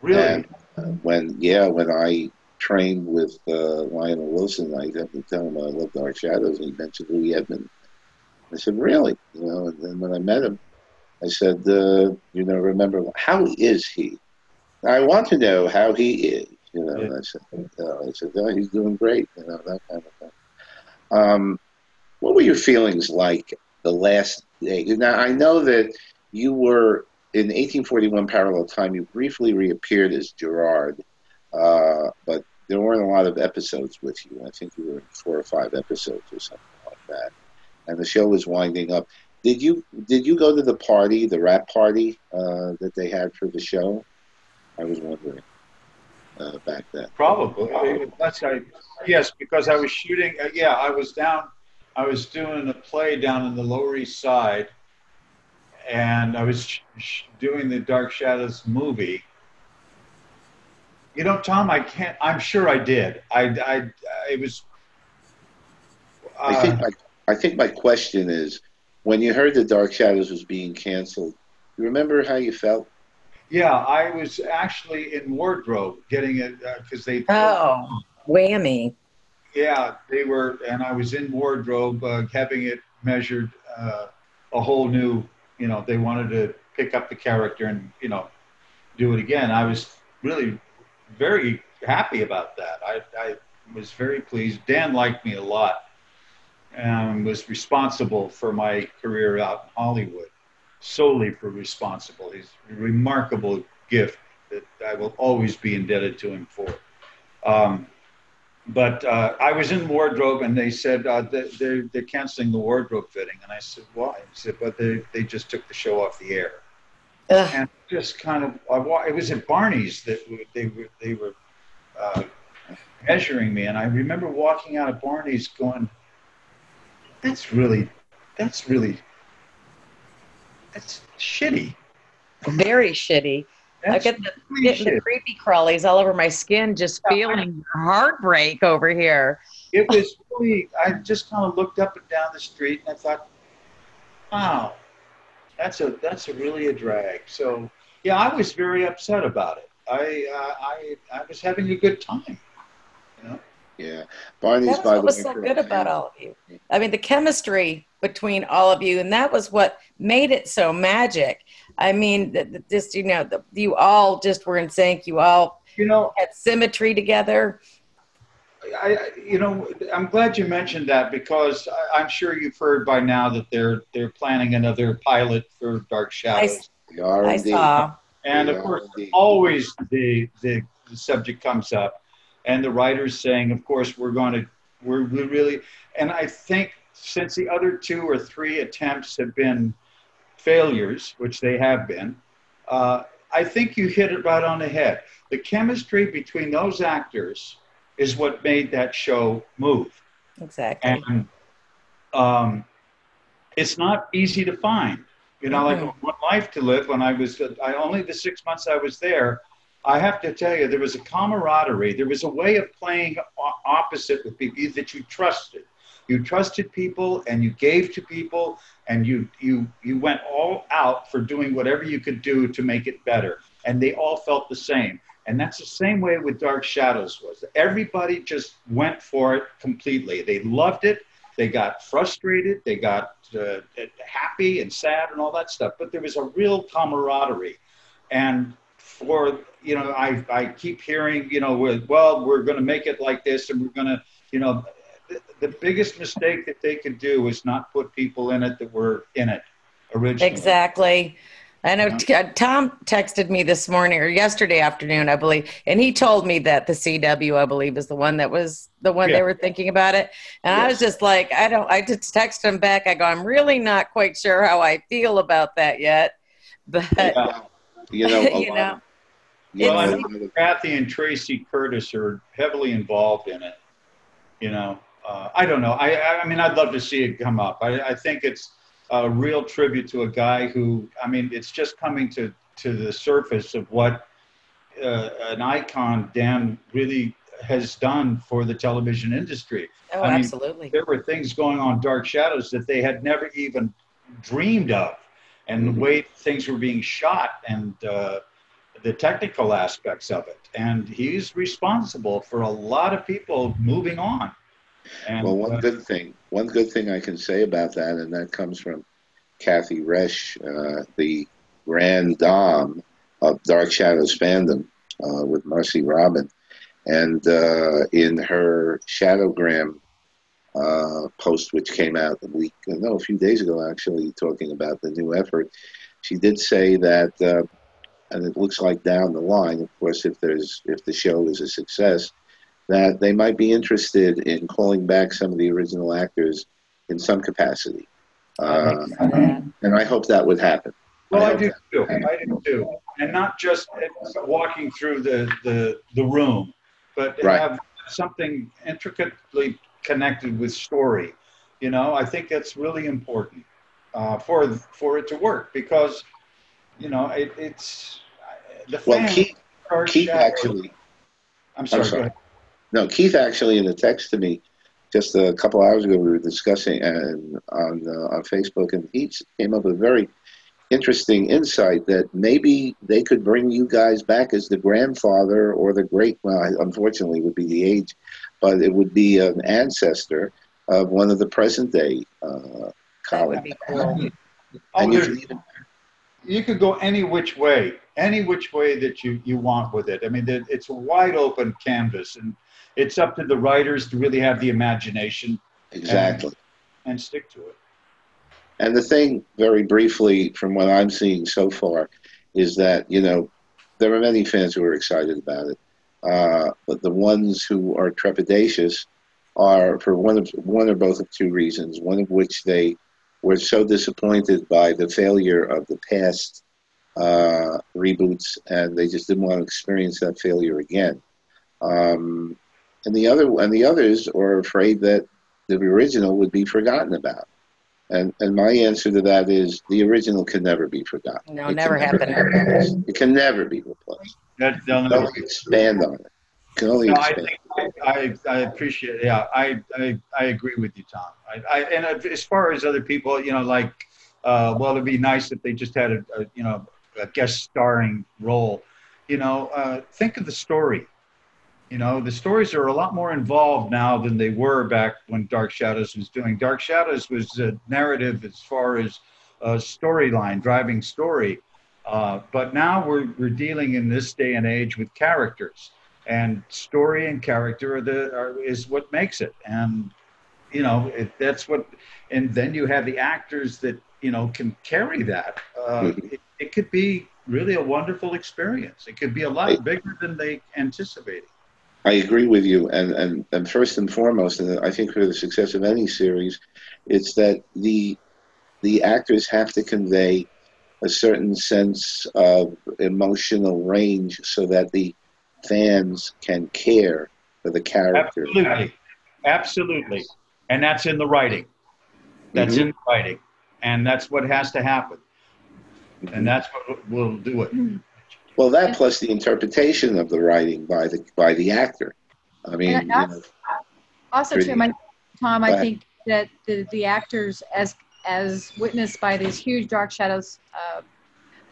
Really? And uh, when yeah, when I trained with uh, Lionel Wilson, I had to tell him I love Dark Shadows, and he mentioned Louis Edmond. I said, "Really?" You know. And then when I met him, I said, uh, "You know, remember how is he?" I want to know how he is. You know, yeah. I said, I said, oh, he's doing great. You know, that kind of thing. Um, what were your feelings like the last day? Now I know that you were in 1841 Parallel Time. You briefly reappeared as Gerard, uh, but there weren't a lot of episodes with you. I think you were in four or five episodes or something like that. And the show was winding up. Did you did you go to the party, the rap party uh, that they had for the show? I was wondering uh, back then. Probably. That's I, yes, because I was shooting. Uh, yeah, I was down. I was doing a play down in the Lower East Side, and I was sh- sh- doing the Dark Shadows movie. You know, Tom, I can't. I'm sure I did. I. I. It was. Uh, I think my. I think my question is, when you heard that Dark Shadows was being canceled, you remember how you felt? Yeah, I was actually in wardrobe getting it because uh, they. Oh, whammy. Yeah, they were, and I was in wardrobe uh, having it measured uh, a whole new. You know, they wanted to pick up the character and you know do it again. I was really very happy about that. I, I was very pleased. Dan liked me a lot and was responsible for my career out in Hollywood solely for responsible. He's a remarkable gift that I will always be indebted to him for. Um, but uh, I was in wardrobe, and they said uh, they're, they're canceling the wardrobe fitting, and I said, "Why?" He said, "But they they just took the show off the air." Ugh. And just kind of, I, it was at Barney's that they were they were uh, measuring me, and I remember walking out of Barney's going, "That's really, that's really that's shitty. Very shitty. I get the, getting the creepy crawlies all over my skin, just feeling heartbreak over here. It was really. I just kind of looked up and down the street, and I thought, "Wow, that's a that's a really a drag." So, yeah, I was very upset about it. I uh, I I was having a good time. Yeah, Barney's That's by what the was way, so good about all of you. I mean, the chemistry between all of you, and that was what made it so magic. I mean, th- th- just you know, the, you all just were in sync. You all You know, had symmetry together. I, I- you know, I'm glad you mentioned that because I, I'm sure you've heard by now that they're they're planning another pilot for Dark Shadows, We are I saw. and of Yeah, course, always the, the the subject comes up, and the writers saying, of course, we're going to we're we really, and I think since the other two or three attempts have been failures, which they have been, uh, I think you hit it right on the head. The chemistry between those actors is what made that show move. Exactly. And um, it's not easy to find. You know, like Mhm. One Life to Live, when I was, I only the six months I was there, I have to tell you, there was a camaraderie. There was a way of playing opposite with people that you trusted. You trusted people and you gave to people and you, you, you went all out for doing whatever you could do to make it better. And they all felt the same. And that's the same way with Dark Shadows was. Everybody just went for it completely. They loved it. They got frustrated. They got uh, happy and sad and all that stuff. But there was a real camaraderie. And for, you know, I, I keep hearing, you know, with, well, we're going to make it like this and we're going to, you know, the, the biggest mistake that they could do is not put people in it that were in it originally. Exactly. I know t- uh, Tom texted me this morning or yesterday afternoon, I believe, and he told me that the CW, I believe, is the one that was the one Yeah. they were thinking about it. And I was just like, I don't, I just texted him back. I go, I'm really not quite sure how I feel about that yet. But, Yeah. You know, [LAUGHS] a you lot know, of- you Well, I know, Kathy and Tracy Curtis are heavily involved in it. You know, uh, I don't know. I, I, I mean, I'd love to see it come up. I, I think it's a real tribute to a guy who, I mean, it's just coming to, to the surface of what uh, an icon Dan really has done for the television industry. oh, I mean, absolutely. There were things going on Dark Shadows that they had never even dreamed of, and Mhm. the way things were being shot and uh, the technical aspects of it. And he's responsible for a lot of people moving on. And Well, one uh, good thing, one good thing I can say about that, and that comes from Kathy Resch, uh, the grand dame of Dark Shadows fandom uh, with Marcy Robin, and uh, in her Shadowgram uh, post, which came out a week, no, a few days ago, actually, talking about the new effort, she did say that, uh, and it looks like down the line, of course, if there's if the show is a success, that they might be interested in calling back some of the original actors in some capacity. Uh, Yeah. and I hope that would happen. Well, I hope do too. I do too. And not just walking through the, the, the room, but Right. have something intricately connected with story. You know, I think that's really important uh, for for it to work because, you know, it, it's the Well, Keith, Keith actually, I'm sorry. sorry. Go ahead. no, Keith actually in the text to me just a couple hours ago, we were discussing and on uh, on Facebook, and he came up with a very interesting insight that maybe they could bring you guys back as the grandfather or the great. Well, unfortunately, would be the age, but it would be an ancestor of one of the present day uh, That college. cool. Oh, you there's- could even you could go any which way, any which way that you, you want with it. I mean, that- it's a wide open canvas, and it's up to the writers to really have the imagination exactly. and stick to it. And the thing, very briefly, from what I'm seeing so far, is that you know there are many fans who are excited about it, uh, but the ones who are trepidatious are for one of one or both of two reasons. One of which they were so disappointed by the failure of the past uh, reboots, and they just didn't want to experience that failure again. Um, and the other and the others are afraid that the original would be forgotten about. And and my answer to that is the original can never be forgotten. No, It never can happen. It can never be replaced. That, they'll You can never only expand on it. Can only No, I expand. think I, I, I appreciate. Yeah, I, I, I agree with you, Tom. I, I, and as far as other people, you know, like, uh, well, it'd be nice if they just had a, a you know, a guest starring role. You know, uh, think of the story. You know, the stories are a lot more involved now than they were back when Dark Shadows was doing. Dark Shadows was a narrative as far as a storyline, driving story. Uh, but now we're, we're dealing in this day and age with characters and story and character are the are, is what makes it and you know it, that's what and then you have the actors that you know can carry that uh, Mhm. it, it could be really a wonderful experience it could be a lot bigger than they anticipated I agree with you, and, and, and first and foremost, and I think for the success of any series, it's that the the actors have to convey a certain sense of emotional range so that the fans can care for the character. absolutely. Absolutely. And that's in the writing. That's Mhm. in the writing. And that's what has to happen. And that's what will do it Well, that plus the interpretation of the writing by the by the actor. I mean, And you know, Also, Pretty too, my, Tom, I think that the, the actors, as as witnessed by these huge Dark Shadows uh,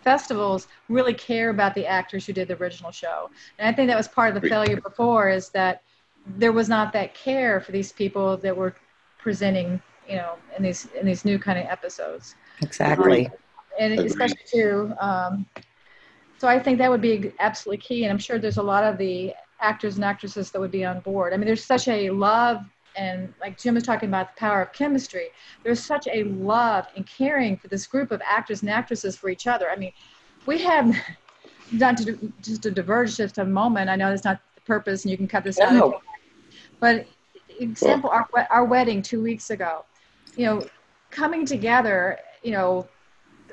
festivals, really care about the actors who did the original show. And I think that was part of the failure before is that there was not that care for these people that were presenting, you know, in these in these new kind of episodes. Exactly. and Agreed. especially too. Um, so I think that would be absolutely key, and I'm sure there's a lot of the actors and actresses that would be on board. I mean, there's such a love, and like Jim was talking about the power of chemistry. There's such a love and caring for this group of actors and actresses for each other. I mean, we have [LAUGHS] not to just to diverge just a moment. I know that's not the purpose, and you can cut this out. No. But example, our our wedding two weeks ago, you know, coming together, you know,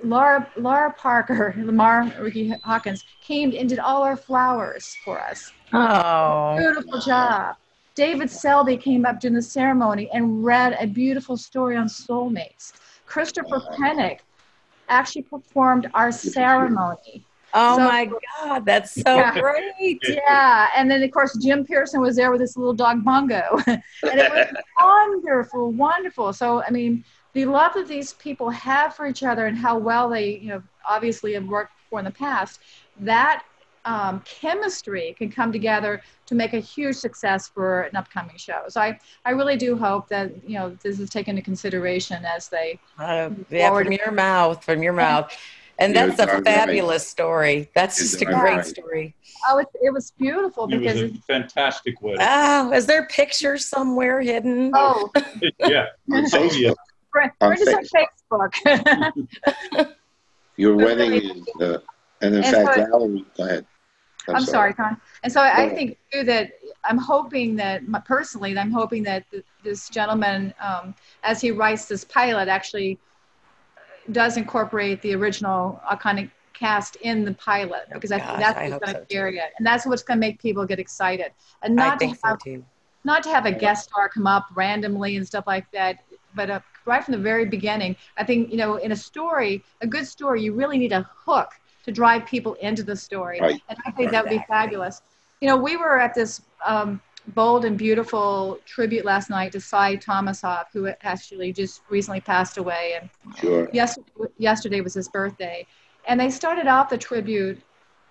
Lara Lara Parker, Lamar Ricky Hawkins came and did all our flowers for us. Oh, Beautiful job. David Selby came up during the ceremony and read a beautiful story on soulmates. Christopher oh. Pennock actually performed our ceremony. oh So- my God, that's so Yeah. great. Yeah, and then of course Jim Pierson was there with his little dog Bungo, [LAUGHS] and it was [LAUGHS] wonderful, wonderful. So I mean, the love that these people have for each other and how well they, you know, obviously have worked for in the past, that um, chemistry can come together to make a huge success for an upcoming show. So I, I really do hope that you know this is taken into consideration as they. Uh, yeah, from your mouth, from your mouth. And You're that's a darn right. fabulous story. That's You're just a great right. story. Oh, it, it was beautiful it was because a fantastic wedding Oh, is there pictures somewhere hidden? oh, [LAUGHS] [LAUGHS] yeah on oh yeah Facebook, Brent, On Brent is on Facebook. your [LAUGHS] wedding is, uh, and in And fact, so- Valerie, go ahead. I'm sorry, Con. And so I No. think too that I'm hoping that my- personally, I'm hoping that th- this gentleman, um, as he writes this pilot, actually does incorporate the original iconic cast in the pilot Oh, because I think that's I what's hope going so, to too. carry it, and that's what's going to make people get excited, and I not to think so have too. not to have a guest star come up randomly and stuff like that, but uh, right from the very beginning, I think you know, in a story, a good story, you really need a hook to drive people into the story, Right. and I think that would be fabulous. You know, we were at this um, bold and beautiful tribute last night to Sy Tomashoff, who actually just recently passed away, and Sure. yesterday, yesterday was his birthday. And they started off the tribute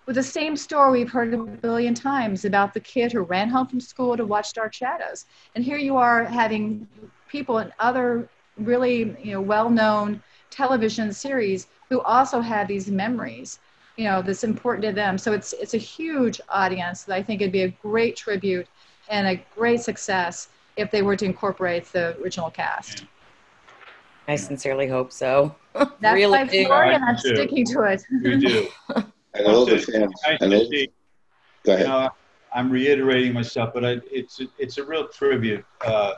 with the same story we've heard a billion times about the kid who ran home from school to watch Dark Shadows. And here you are having people in other really you know, well known television series who also have these memories you know that's important to them so it's it's a huge audience that i think it'd be a great tribute and a great success if they were to incorporate the original cast I sincerely hope so. that's [LAUGHS] really my do. story, and I I'm do. sticking to it. you do [LAUGHS] And all the fans, and to see go you ahead. know, I'm reiterating myself, but I, it's it's a real tribute uh,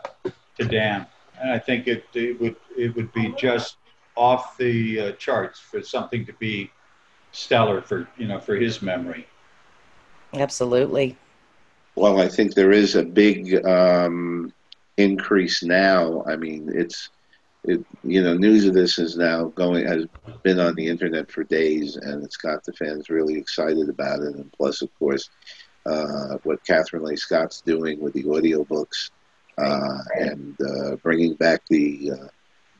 to Dan, and I think it, it would it would be just off the uh, charts for something to be stellar for you know for his memory. Absolutely. Well, I think there is a big um, increase now. I mean, it's it, you know, news of this is now going has been on the internet for days, and it's got the fans really excited about it. And plus, of course, uh, what Kathryn Leigh Scott's doing with the audiobooks and uh, bringing back the, uh,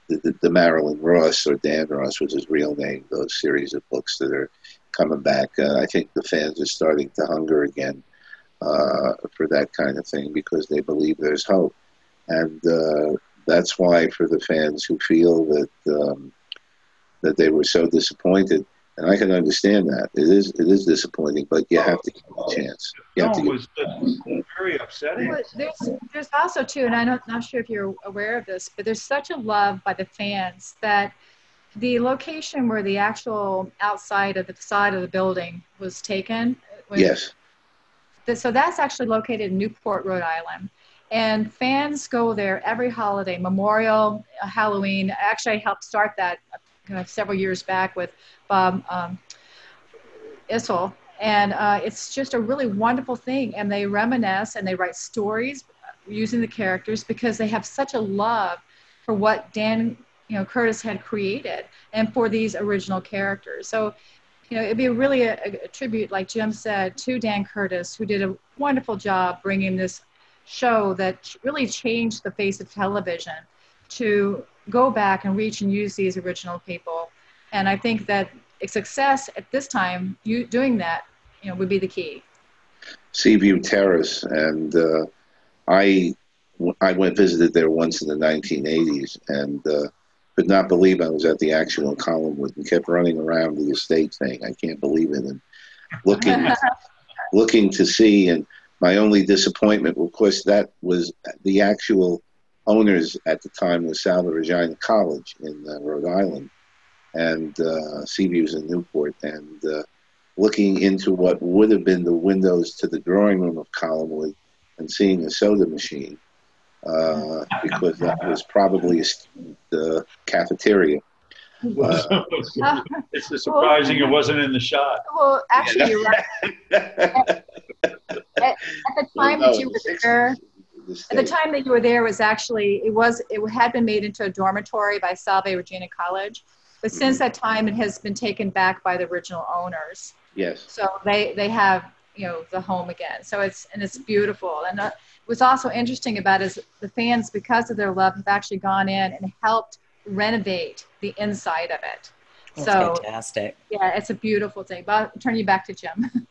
the, the Marilyn Ross or Dan Ross was his real name. Those series of books that are coming back. Uh, I think the fans are starting to hunger again uh, for that kind of thing because they believe there's hope, and uh, that's why for the fans who feel that um, that they were so disappointed, and I can understand that it is it is disappointing, but you have to give them a chance. You have No, to it give, was uh, very upsetting. But there's, there's also too, and I'm not, not sure if you're aware of this, but there's such a love by the fans that the location where the actual outside of the facade of the building was taken. when- yes, th- So that's actually located in Newport, Rhode Island. And fans go there every holiday, Memorial, uh, Halloween. Actually, I helped start that several years back with Bob um, Issel. And uh, it's just a really wonderful thing. And they reminisce and they write stories using the characters because they have such a love for what Dan, you know, Curtis had created and for these original characters. So, you know, it'd be really a, a tribute, like Jim said, to Dan Curtis, who did a wonderful job bringing this show that really changed the face of television to go back and reach and use these original people. And I think that success at this time, you doing that, you know, would be the key. Seaview Terrace, and uh, I I went visited there once in the 1980s, and uh, could not believe I was at the actual Collinwood and kept running around the estate saying, "I can't believe it," and looking [LAUGHS] looking to see. And my only disappointment, of course, that was the actual owners at the time was Salve Regina College in uh, Rhode Island, and uh, Seaview's in Newport, and uh, looking into what would have been the windows to the drawing room of Collinwood and seeing a soda machine, uh, because that was probably the uh, cafeteria. [LAUGHS] Uh, it's just surprising it wasn't in the shot. Well, actually, you're right. [LAUGHS] At, at the time that you were there, at the time that you were there was actually it was it had been made into a dormitory by Salve Regina College, but since that time it has been taken back by the original owners. Yes. So they they have you know the home again. So it's and it's beautiful. And uh, what's also interesting about it is the fans because of their love have actually gone in and helped renovate the inside of it. That's so fantastic. yeah, it's a beautiful thing. But I'll turn you back to Jim. [LAUGHS]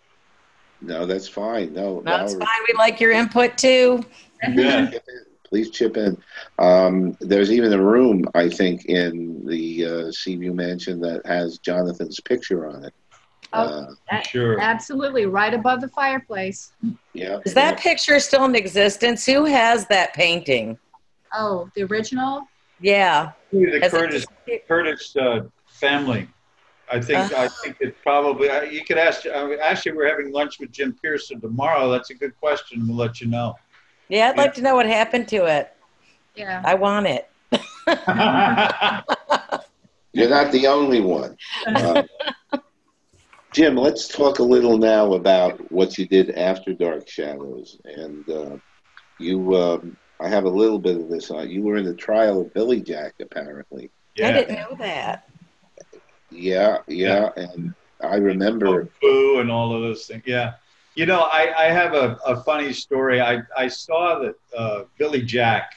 No, that's fine. No, That's no, fine. We like your input too. Yeah. [LAUGHS] Please chip in. Um, there's even a room, I think, in the uh, Seaview Mansion that has Jonathan's picture on it. Oh. Uh, Sure. Absolutely, right above the fireplace. yeah. Is that picture still in existence? Who has that painting? Oh, the original. Yeah. The Has it Curtis Curtis uh, family. I think I think it probably. I- You could ask. uh, Actually, we're having lunch with Jim Pierson tomorrow. That's a good question. We'll let you know. Yeah, I'd like to know what happened to it. Yeah. I want it. [LAUGHS] You're not the only one. Uh, [LAUGHS] Jim, let's talk a little now about what you did after Dark Shadows. And uh, you, um, I have a little bit of this on. You were in the trial of Billy Jack, apparently. I didn't know that. Yeah, yeah. And I remember. Boo and all of those things. Yeah. You know, I, I have a, a funny story. I, I saw that uh, Billy Jack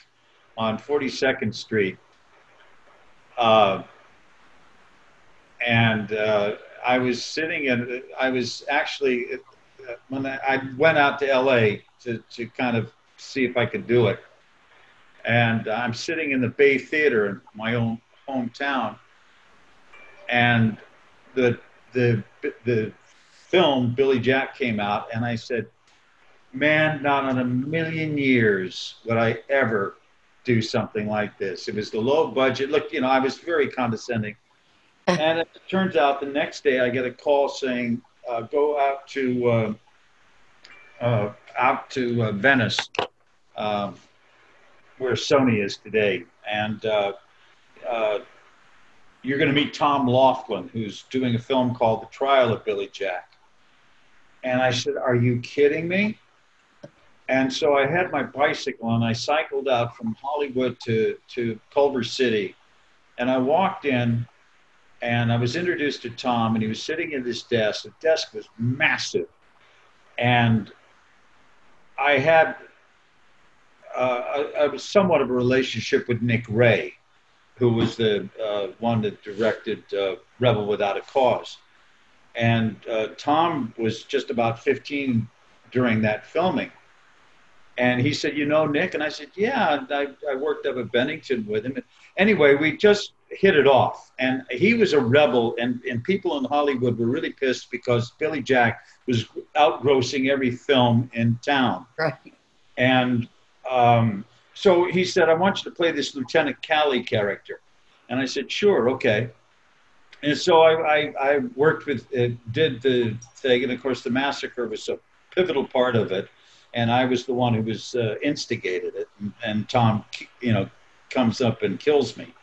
on 42nd Street. Uh, and uh, I was sitting in, I was actually, when I, I went out to LA to, to kind of see if I could do it. And I'm sitting in the Bay Theater in my own hometown. And the, the, the film Billy Jack came out, and I said, "Man, not in a million years would I ever do something like this." It was the low budget. Look, you know, I was very condescending, [LAUGHS] and it turns out the next day I get a call saying, uh, "Go out to uh, uh, out to uh, Venice, um, where Sony is today, and." Uh, uh, you're going to meet Tom Laughlin, who's doing a film called The Trial of Billy Jack. And I said, Are you kidding me? And so I had my bicycle and I cycled out from Hollywood to, to Culver City And I walked in and I was introduced to Tom, and he was sitting at his desk. The desk was massive. And I had uh, somewhat of a relationship with Nick Ray, who was the uh, one that directed uh, Rebel Without a Cause. And uh, Tom was just about 15 during that filming. And he said, You know, Nick? And I said, Yeah, I, I worked up at Bennington with him. And anyway, we just hit it off. And he was a rebel, and, and people in Hollywood were really pissed because Billy Jack was outgrossing every film in town. Right. And um, so he said, I want you to play this Lieutenant Calley character. And I said, Sure, okay. And so I, I, I worked with, uh, did the thing, and of course, the massacre was a pivotal part of it. And I was the one who was uh, instigated it. And, and Tom, you know, comes up and kills me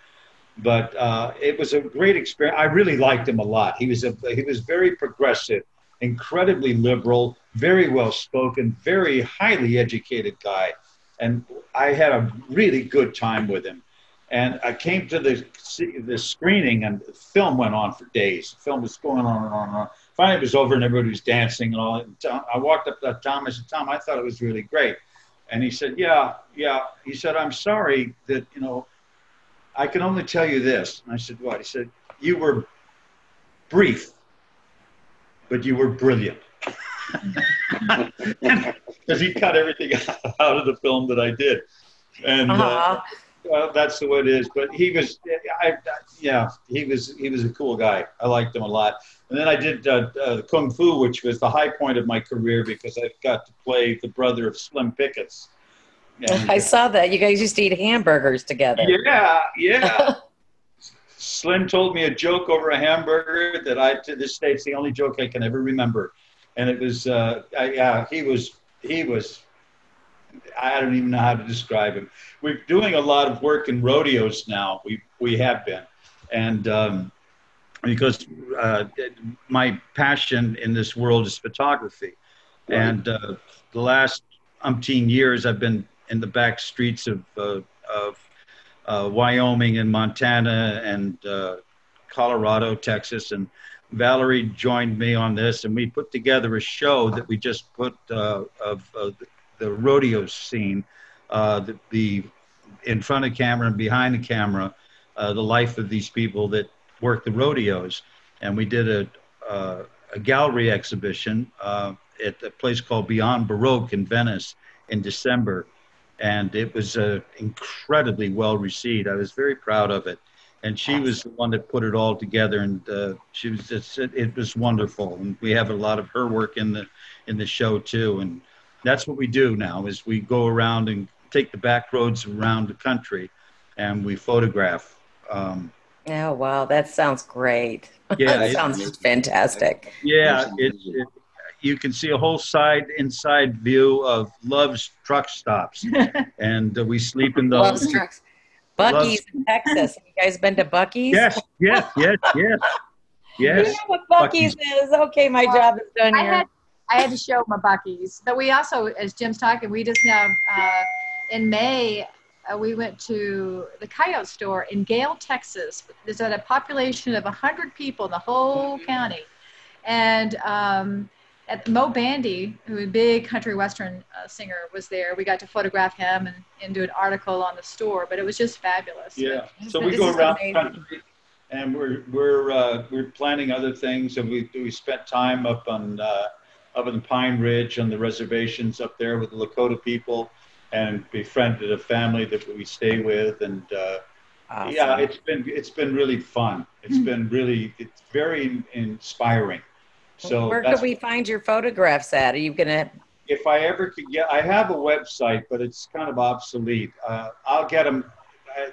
but uh, it was a great experience. I really liked him a lot. He was a he was very progressive, incredibly liberal, very well spoken, very highly educated guy, and I had a really good time with him. And I came to the the screening, and the film went on for days. The film was going on and on and on. Finally, it was over, and everybody was dancing and all. I walked up to Tom. I said, "Tom, I thought it was really great." And he said, "Yeah, yeah." He said, "I'm sorry that you know." I can only tell you this. And I said, What? He said, You were brief, but you were brilliant. [LAUGHS] Because he cut everything [LAUGHS] out of the film that I did. And uh, uh-huh. Well, that's the way it is. But he was, I, yeah, he was, he was a cool guy. I liked him a lot. And then I did uh, uh, Kung Fu, which was the high point of my career because I got to play the brother of Slim Pickens. And, I saw that. You guys used to eat hamburgers together. Yeah, yeah. [LAUGHS] Slim told me a joke over a hamburger that I, to this day, it's the only joke I can ever remember. And it was, uh, I, yeah, he was, he was, I don't even know how to describe him. We're doing a lot of work in rodeos now. We, we have been. And, um, because uh, my passion in this world is photography. Right. And uh, the last umpteen years, I've been in the back streets of, uh, of uh, Wyoming and Montana and uh, Colorado, Texas. And Valerie joined me on this, and we put together a show that we just put uh, of the rodeo scene, uh, the, the, in front of camera and behind the camera, uh, the life of these people that work the rodeos. And we did a, a gallery exhibition at a place called Beyond Baroque in Venice in December and it was uh, incredibly well received. I was very proud of it, and she was the one that put it all together, and uh, she was just, it, it, was wonderful. And we have a lot of her work in the in the show too, and that's what we do now is we go around and take the back roads around the country, and we photograph. Um, oh wow, that sounds great. [LAUGHS] Yeah, that sounds fantastic. Yeah, it, it, you can see a whole side inside view of Love's truck stops, [LAUGHS] and uh, we sleep in those. Love's trucks. Buc-ee's in Texas. Have you guys been to Buc-ee's? Yes, yes, yes, yes. Yes. [LAUGHS] You know what Buc-ee's, Buc-ee's. is? Okay, my well, job is done I here. I had to show my Buc-ee's, but we also, as Jim's talking, we just now uh, in May uh, we went to the Coyote store in Gail, Texas. There's a population of 100 people in the whole county. And um, at Moe Bandy, who a big country western uh, singer, was there. We got to photograph him and, and do an article on the store, but it was just fabulous. Yeah. So we go around the country, and we're we're uh, we're planning other things, and we we spent time up on uh, up in Pine Ridge on the reservations up there with the Lakota people, and befriended a family that we stay with, and. Uh, awesome. Yeah, it's been it's been really fun. It's mm-hmm. been really it's very inspiring so where could we find your photographs at? Are you gonna? If I ever could get, I have a website, but it's kind of obsolete. Uh, I'll get them. I,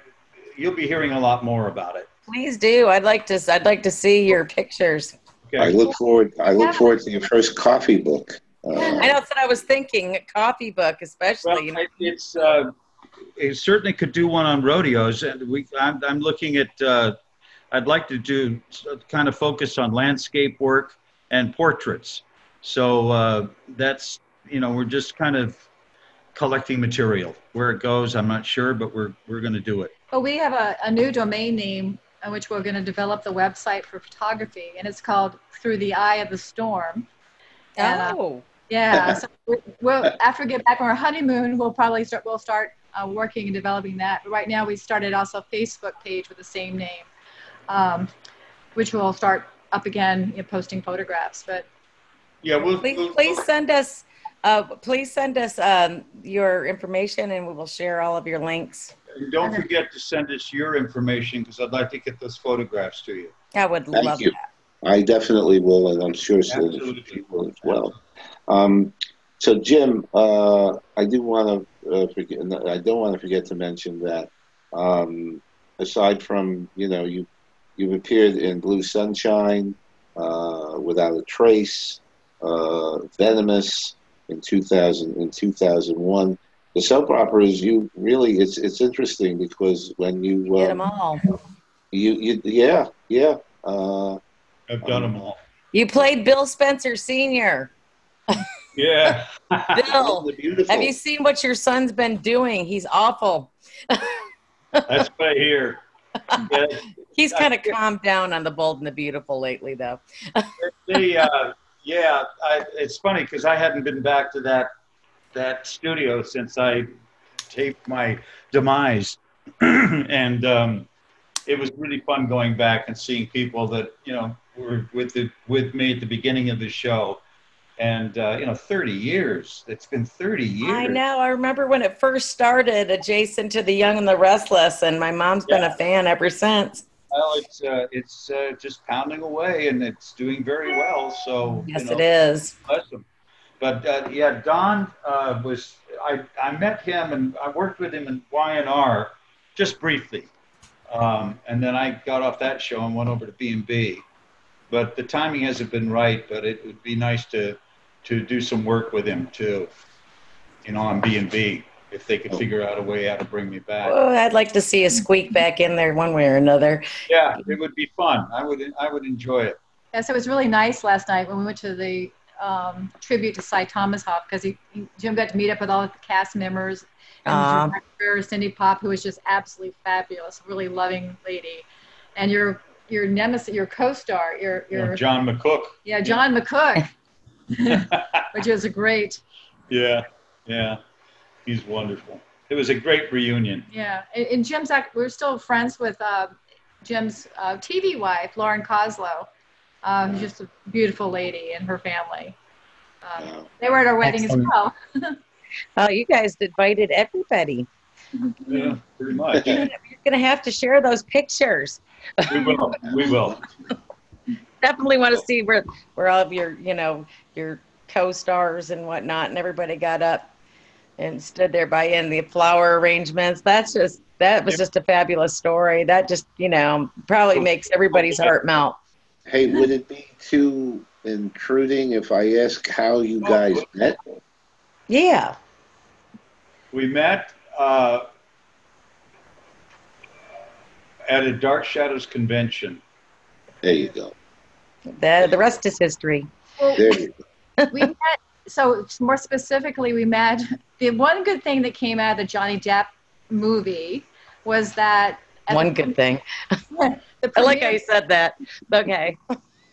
you'll be hearing a lot more about it. Please do. I'd like to. I'd like to see your pictures. Okay. I look forward. I look forward to your first coffee book. Uh, I know that's what I was thinking. coffee book, especially. Well, you know? It's. Uh, it certainly could do one on rodeos, and we. I'm, I'm looking at. Uh, I'd like to do kind of focus on landscape work and portraits. So uh, that's you know we're just kind of collecting material. Where it goes, I'm not sure, but we're we're going to do it. Well, we have a, a new domain name in which we're going to develop the website for photography, and it's called Through the Eye of the Storm. And, uh, Oh, yeah, so we- we'll after we get back from our honeymoon, we'll probably start. We'll start uh, working and developing that. But right now, we started also a Facebook page with the same name, um, which will start up again, you know, posting photographs. But Yeah, we'll, please, we'll- please send us, uh, please send us um, your information and we will share all of your links. And don't forget to send us your information because I'd like to get those photographs to you. I would Thank love you. that. I definitely will, and I'm sure so Absolutely. people as well. Um, so, Jim, uh, I do want to uh, forget. I don't want to forget to mention that um, aside from you know you you've appeared in Blue Sunshine, uh, Without a Trace, uh, Venomous in 2000 in 2001. The soap operas, you really it's it's interesting because when you Get uh, them all. you you yeah yeah. Uh, I've done them all. You played Bill Spencer Sr. Yeah. [LAUGHS] Bill, [LAUGHS] have you seen what your son's been doing? He's awful. That's what I hear. [LAUGHS] Yeah, He's kind of calmed down on the bold and the beautiful lately, though. they, uh, yeah, I, it's funny because I hadn't been back to that that studio since I taped my demise, [CLEARS THROAT] and um, it was really fun going back and seeing people that you know were with the with me at the beginning of the show, and uh, you know, 30 years. It's been 30 years. I know. I remember when it first started, adjacent to The Young and the Restless, and my mom's been a fan ever since. Well, it's uh, it's uh, just pounding away, and it's doing very well. So Yes, you know, it is. bless him. But uh, yeah, Don uh, was. I I met him and I worked with him in Y&R just briefly, um, and then I got off that show and went over to B and B. But the timing hasn't been right. But it would be nice to to do some work with him too. You know, on B and B, if they could figure out a way how to bring me back. Oh, I'd like to see a squeak back in there one way or another. Yeah, it would be fun. I would I would enjoy it. yeah, so it was really nice last night when we went to the um, tribute to Sy Tomashoff because he, he, Jim got to meet up with all the cast members. And Aw. the director, Cindy Popp, who was just absolutely fabulous, really loving lady, and your your nemesis, your co-star, your your know, John McCook. yeah John McCook, [LAUGHS] [LAUGHS] which was a great Yeah, yeah, he's wonderful. It was a great reunion. Yeah, and, and Jim's act, we're still friends with uh, Jim's uh, TV wife, Lauren Koslow, uh, who's just a beautiful lady and her family. Um, Wow. they were at our wedding Excellent. as well. [LAUGHS] Oh, you guys invited everybody. Yeah, pretty much. [LAUGHS] You're going to have to share those pictures. we will. We will. [LAUGHS] Definitely want to see where, where all of your, you know, your co-stars and whatnot, and everybody got up and stood there by in the flower arrangements. That's just, that was just a fabulous story. That just, you know, probably makes everybody's heart melt. Hey, would it be too intruding if I ask how you guys met? Yeah. We met uh, at a Dark Shadows convention. There you go. The, the rest is history. Well, There you go. we met, so more specifically, we met. The one good thing that came out of the Johnny Depp movie was that One the- good thing. The I like how you said that. Okay.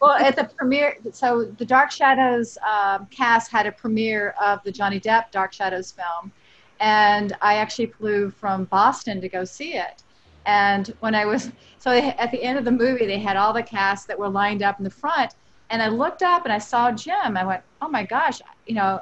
Well, at the premiere, so the Dark Shadows um, cast had a premiere of the Johnny Depp Dark Shadows film, and I actually flew from Boston to go see it. And when I was, so they, at the end of the movie, they had all the cast that were lined up in the front, and I looked up and I saw Jim. I went, oh my gosh, you know,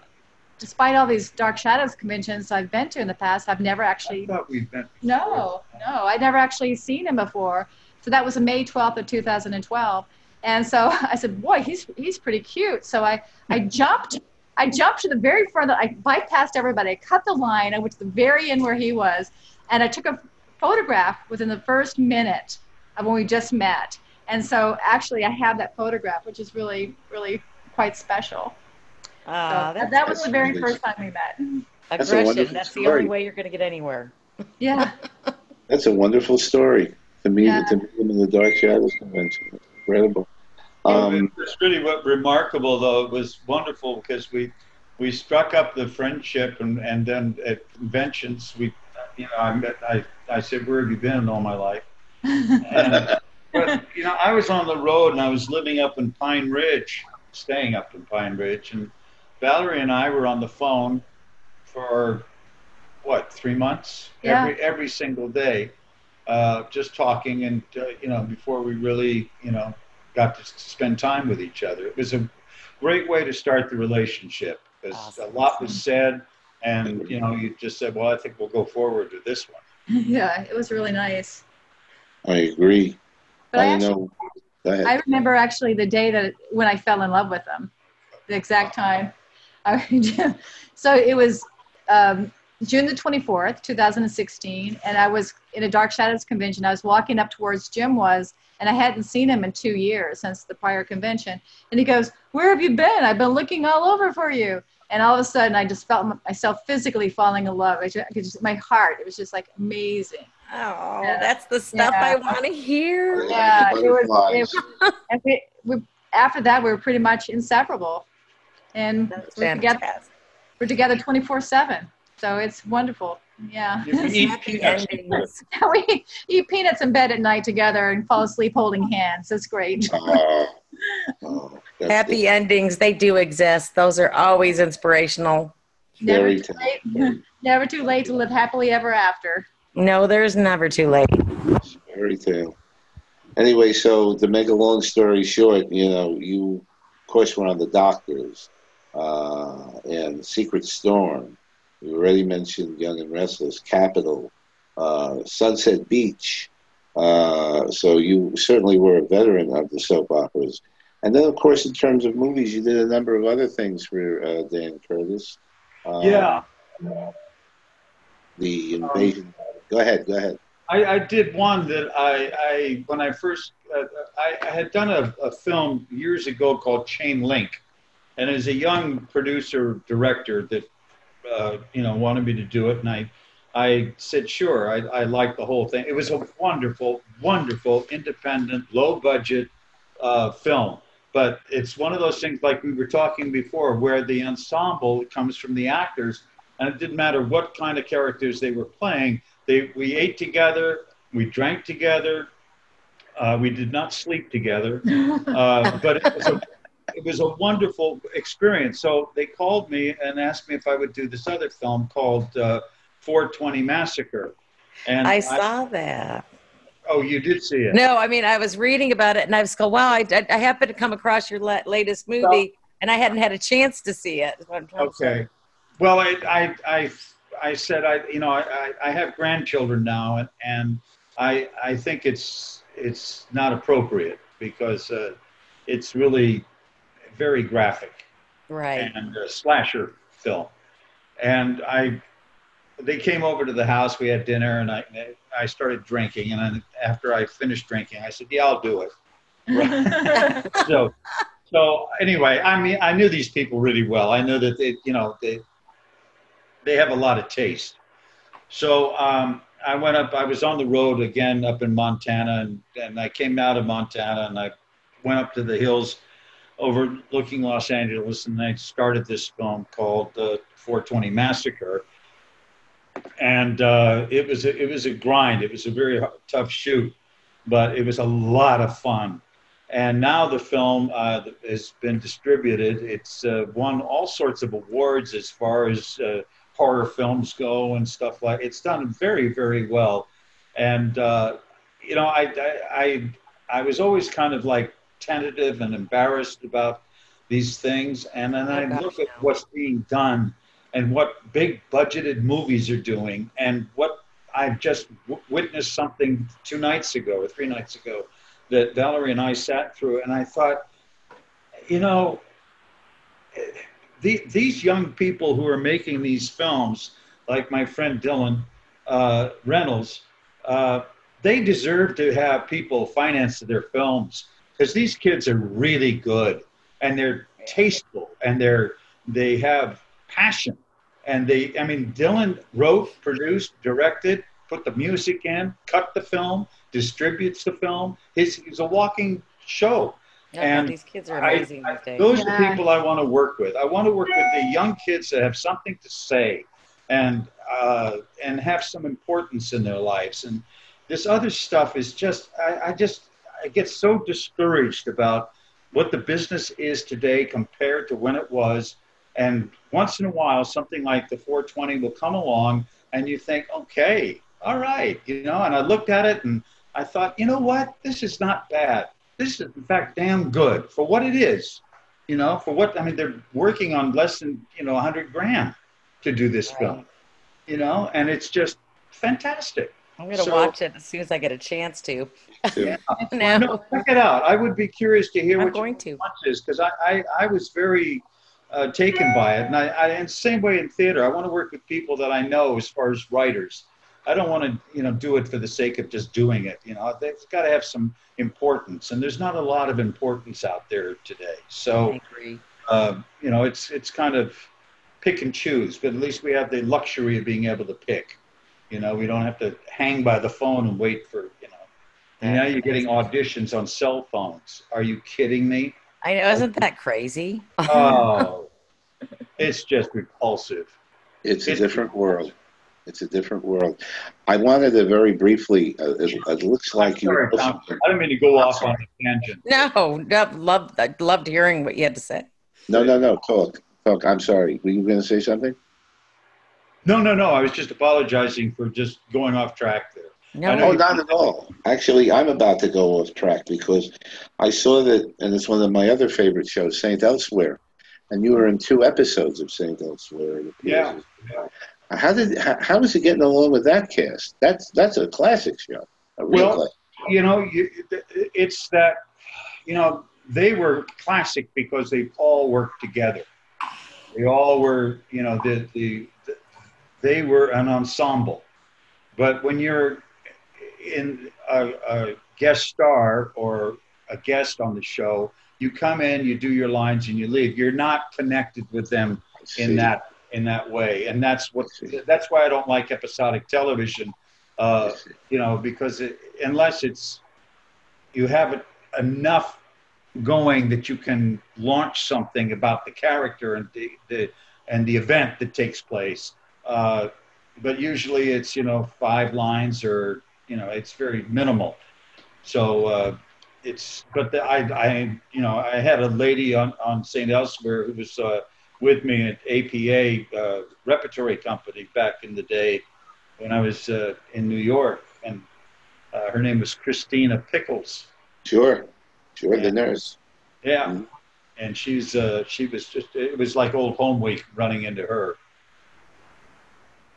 despite all these Dark Shadows conventions I've been to in the past, I've never I actually thought we'd met. no, no, I'd never actually seen him before. So that was May 12th of 2012. And so [LAUGHS] I said, boy, he's, he's pretty cute. So I, I jumped, I jumped to the very front, The, I bypassed everybody, I cut the line, I went to the very end where he was, and I took a photograph within the first minute of when we just met. And so actually I have that photograph, which is really, really quite special. So Ah, that, was the very nice. first time we met. That's a aggression. wonderful That's the only way you're going to get anywhere. Yeah. [LAUGHS] That's a wonderful story. To meet, Yeah. to meet him in the Dark Shadows convention. It's incredible. Um, it's really what remarkable though. It was wonderful because we we struck up the friendship, and, and then at conventions, we, you know, I met, I, I said, where have you been all my life? And, but, you know, I was on the road and I was living up in Pine Ridge, staying up in Pine Ridge, and Valerie and I were on the phone for what three months Yeah. every every single day, uh, just talking and uh, you know before we really you know got to spend time with each other. It was a great way to start the relationship because Awesome. a lot was said, and you know you just said, well, I think we'll go forward with this one. [LAUGHS] yeah, it was really nice. I agree. But I, I actually, know. I remember actually the day that when I fell in love with them, the exact time. [LAUGHS] I, [LAUGHS] so it was um, June the 24th, 2016, and I was in a Dark Shadows convention. I was walking up towards Jim was, and I hadn't seen him in two years since the prior convention. And he goes, "Where have you been? I've been looking all over for you." And all of a sudden, I just felt myself physically falling in love. I just, I just my heart, it was just like amazing. Oh, Yeah. that's the stuff Yeah. I want to hear. Yeah, it was. It, [LAUGHS] and we, we, after that, we were pretty much inseparable, and we're together. We're together 24 seven. So it's wonderful. Yeah. You eat peanuts. [LAUGHS] we eat peanuts in bed at night together and fall asleep holding hands. That's great. Oh, [LAUGHS] oh, that's Happy endings, they do exist. Those are always inspirational. Never too talented. late. [LAUGHS] Never too late to live happily ever after. No, there's never too late. Fairy tale. Anyway, so to make a long story short, you know, you, of course, were on the Doctors uh, and Secret Storm. You already mentioned Young and Restless, Capital, uh, Sunset Beach. Uh, so you certainly were a veteran of the soap operas. And then, of course, in terms of movies, you did a number of other things for uh, Dan Curtis. Uh, Yeah. The invasion. go ahead. Go ahead. I, I did one that I, I when I first uh, I, I had done a, a film years ago called Chain Link, and as a young producer director that uh, you know wanted me to do it, and I I said sure. I, I liked the whole thing. It was a wonderful, wonderful, independent, low budget uh, film. But it's one of those things like we were talking before, where the ensemble comes from the actors, and it didn't matter what kind of characters they were playing they, we ate together, we drank together, uh, we did not sleep together, [LAUGHS] uh, but it was, a, it was a wonderful experience. So they called me and asked me if I would do this other film called uh, 420 Massacre. And I saw that. oh, you did see it. No, I mean, I was reading about it and I was going, wow, I, I, I happened to come across your la- latest movie and I hadn't had a chance to see it." Okay. Well, I, I, I, I said, I, you know, I, I- I have grandchildren now, and, and I, I think it's, it's not appropriate because uh, it's really very graphic Right. and a slasher film. And I, they came over to the house. We had dinner, and I, I started drinking. And then after I finished drinking, I said, "Yeah, I'll do it." [LAUGHS] so so anyway i mean i knew these people really well i know that they you know they they have a lot of taste so um, i went up i was on the road again up in montana and, and i came out of montana and i went up to the hills overlooking los angeles and i started this film called the 420 massacre and uh, it was a, it was a grind it was a very tough shoot but it was a lot of fun and now the film uh, has been distributed. It's uh, won all sorts of awards as far as uh, horror films go and stuff like. It's done very, very well, and uh, you know, I, I, I, I was always kind of like tentative and embarrassed about these things, and then I look at what's being done and what big budgeted movies are doing, and what I've just w- witnessed something two nights ago or three nights ago that Valerie and I sat through, and I thought, you know, the, these young people who are making these films, like my friend Dylan uh, Reynolds, uh, they deserve to have people finance their films because these kids are really good and they're tasteful and they're they have passion and they i mean dylan wrote produced directed put the music in cut the film distributes the film. He's, he's a walking show. and these kids are amazing I, these days. those are Yeah. the people I want to work with. I want to work with the young kids that have something to say and uh, and have some importance in their lives. And this other stuff is just I, I just I get so discouraged about what the business is today compared to when it was. And once in a while, something like the 420 will come along, and you think, okay, all right, you know. And I looked at it and I thought, you know what, this is not bad. This is in fact damn good for what it is. You know, for what I mean, they're working on less than you know 100 grand to do this Right. film. You know, and it's just fantastic. I'm gonna So- watch it as soon as I get a chance to. too. no, No, check it out. I would be curious to hear I'm what going your to. response is because I, I, I was very uh, taken by it, and I, I and same way in theater. I want to work with people that I know as far as writers. I don't want to you know do it for the sake of just doing it. You know, they've got to have some importance, and there's not a lot of importance out there today. So agree. uh, you know, it's it's kind of pick and choose, but at least we have the luxury of being able to pick. You know, we don't have to hang by the phone and wait for you know. And now you're getting auditions on cell phones. Are you kidding me? I know, isn't that crazy? Oh, it's just repulsive. It's a It- different world. It's a different world. I wanted to very briefly. Uh, it, it looks like you. Sorry, I don't mean to go I'm off on a tangent. no, no, loved, I loved hearing what you had to say. No, no, no. Talk, talk. I'm sorry. Were you going to say something? No, no, no. I was just apologizing for just going off track there. No, I know Oh, you- not at all. Actually, I'm about to go off track because I saw that, and it's one of my other favorite shows, Saint Elsewhere, and you were in two episodes of Saint Elsewhere. it appears. Yeah. Uh, how did how, how is it getting along with that cast? That's that's a classic show. A real Well, classic. you know, you, it's that, you know, they were classic because they all worked together. They all were, you know, the, the, the they were an ensemble. But when you're in a, a guest star or a guest on the show, you come in, you do your lines, and you leave. You're not connected with them in that in that way, and that's what that's why I don't like episodic television. Uh, you know, because it, unless it's you have it enough going that you can launch something about the character and the, the and the event that takes place. Uh, but usually it's you know five lines or you know it's very minimal. So uh, it's but the, I I you know I had a lady on on St. Elsewhere who was uh, with me at APA uh, repertory company back in the day when I was uh, in New York, and uh, her name was Christina Pickles. Sure, sure. Yeah. The nurse. Yeah, Mhm. and she's uh, she was just it was like old home week running into her.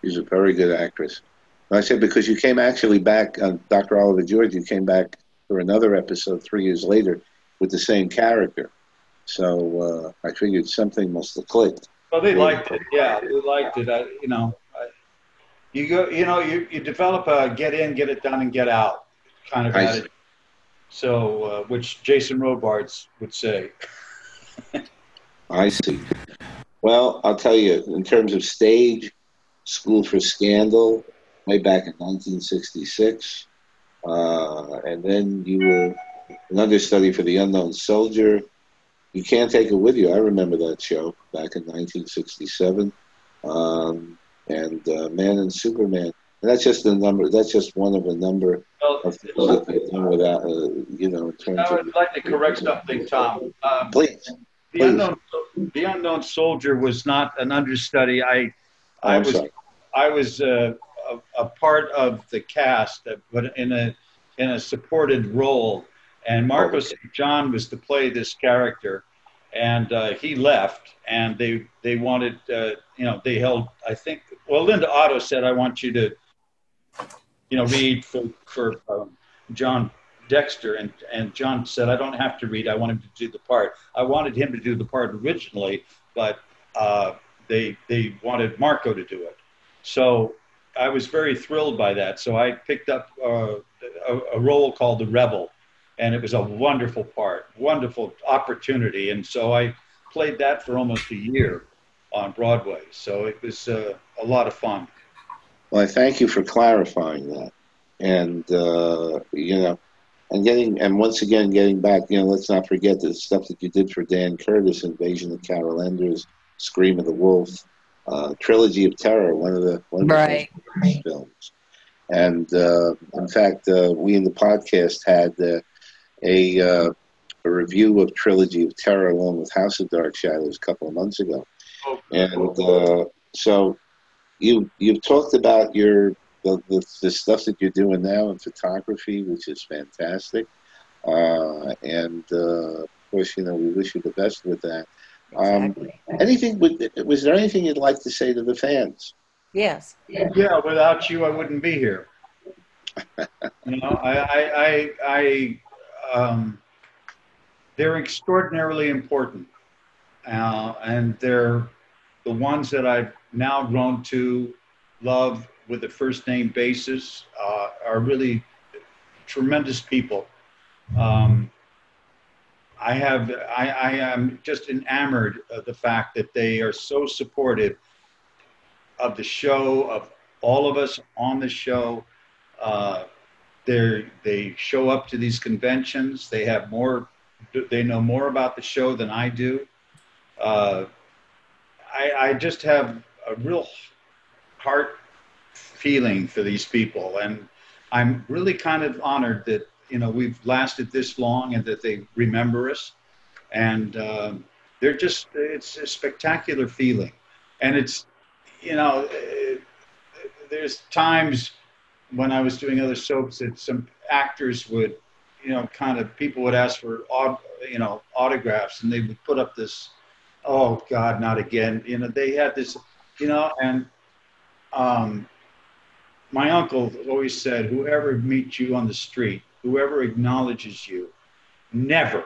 She's a very good actress. And I said because you came actually back on Dr. Oliver George. You came back for another episode three years later with the same character. So uh, I figured something must have clicked. Well, they liked it. Yeah, they liked it. I, you know, I, you go. You know, you, you develop a get in, get it done, and get out kind of I see. attitude. So, uh, which Jason Robards would say. [LAUGHS] I see. Well, I'll tell you, in terms of stage, School for Scandal, way back in 1966. Uh, and then you were an understudy for The Unknown Soldier. You Can't Take It With You. I remember that show back in 1967. Um, and uh, Man and Superman. And that's just a number. That's just one of a number Well, of things that they've done without, uh, you know, in terms I of. would like to correct something, Tom. Um, Please. the Please. unknown, the unknown soldier was not an understudy. I, I was, sorry. I was uh, a, a part of the cast, but in a in a supported role. And Marco Oh, St. John was to play this character, and uh, he left. And they they wanted, uh, you know, they held. I think. Well, Linda Otto said, "I want you to, you know, read for for um, John Dexter," and and John said, "I don't have to read. I want him to do the part. I wanted him to do the part originally, but uh, they they wanted Marco to do it. So I was very thrilled by that. So I picked up uh, a, a role called the Rebel, and it was a wonderful part, wonderful opportunity. And so I played that for almost a year on Broadway. So it was uh, a lot of fun. Well, I thank you for clarifying that. And, uh, you know, and getting and once again getting back. You know, let's not forget the stuff that you did for Dan Curtis, Invasion of Carol Enders, Scream of the Wolf, uh, Trilogy of Terror, one of the one of the Right. first films. And uh, in fact, uh, we in the podcast had uh, a uh, a review of Trilogy of Terror along with House of Dark Shadows a couple of months ago. Oh, And uh, so you you've talked about your the, the, the stuff that you're doing now in photography, which is fantastic. Uh, and uh, of course, you know, we wish you the best with that. Um, Exactly. Anything? would- Was there anything you'd like to say to the fans? Yes. Yeah, without you, I wouldn't be here. you know, I, I, I, I um, they're extraordinarily important, uh, and they're the ones that I've now grown to love with the first name basis. Uh, are really tremendous people. Um, I have, I, I am just enamored of the fact that they are so supportive of the show, of all of us on the show. Uh, they they show up to these conventions. They have more. They know more about the show than I do. Uh, I, I just have a real heart feeling for these people, and I'm really kind of honored that you know we've lasted this long and that they remember us. And um, they're just it's a spectacular feeling, and it's you know, uh, there's times when I was doing other soaps that some actors would, you know, kind of people would ask for, you know, autographs, and they would put up this, oh God, not again. You know, they had this, you know, and um, my uncle always said, whoever meets you on the street, whoever acknowledges you, never,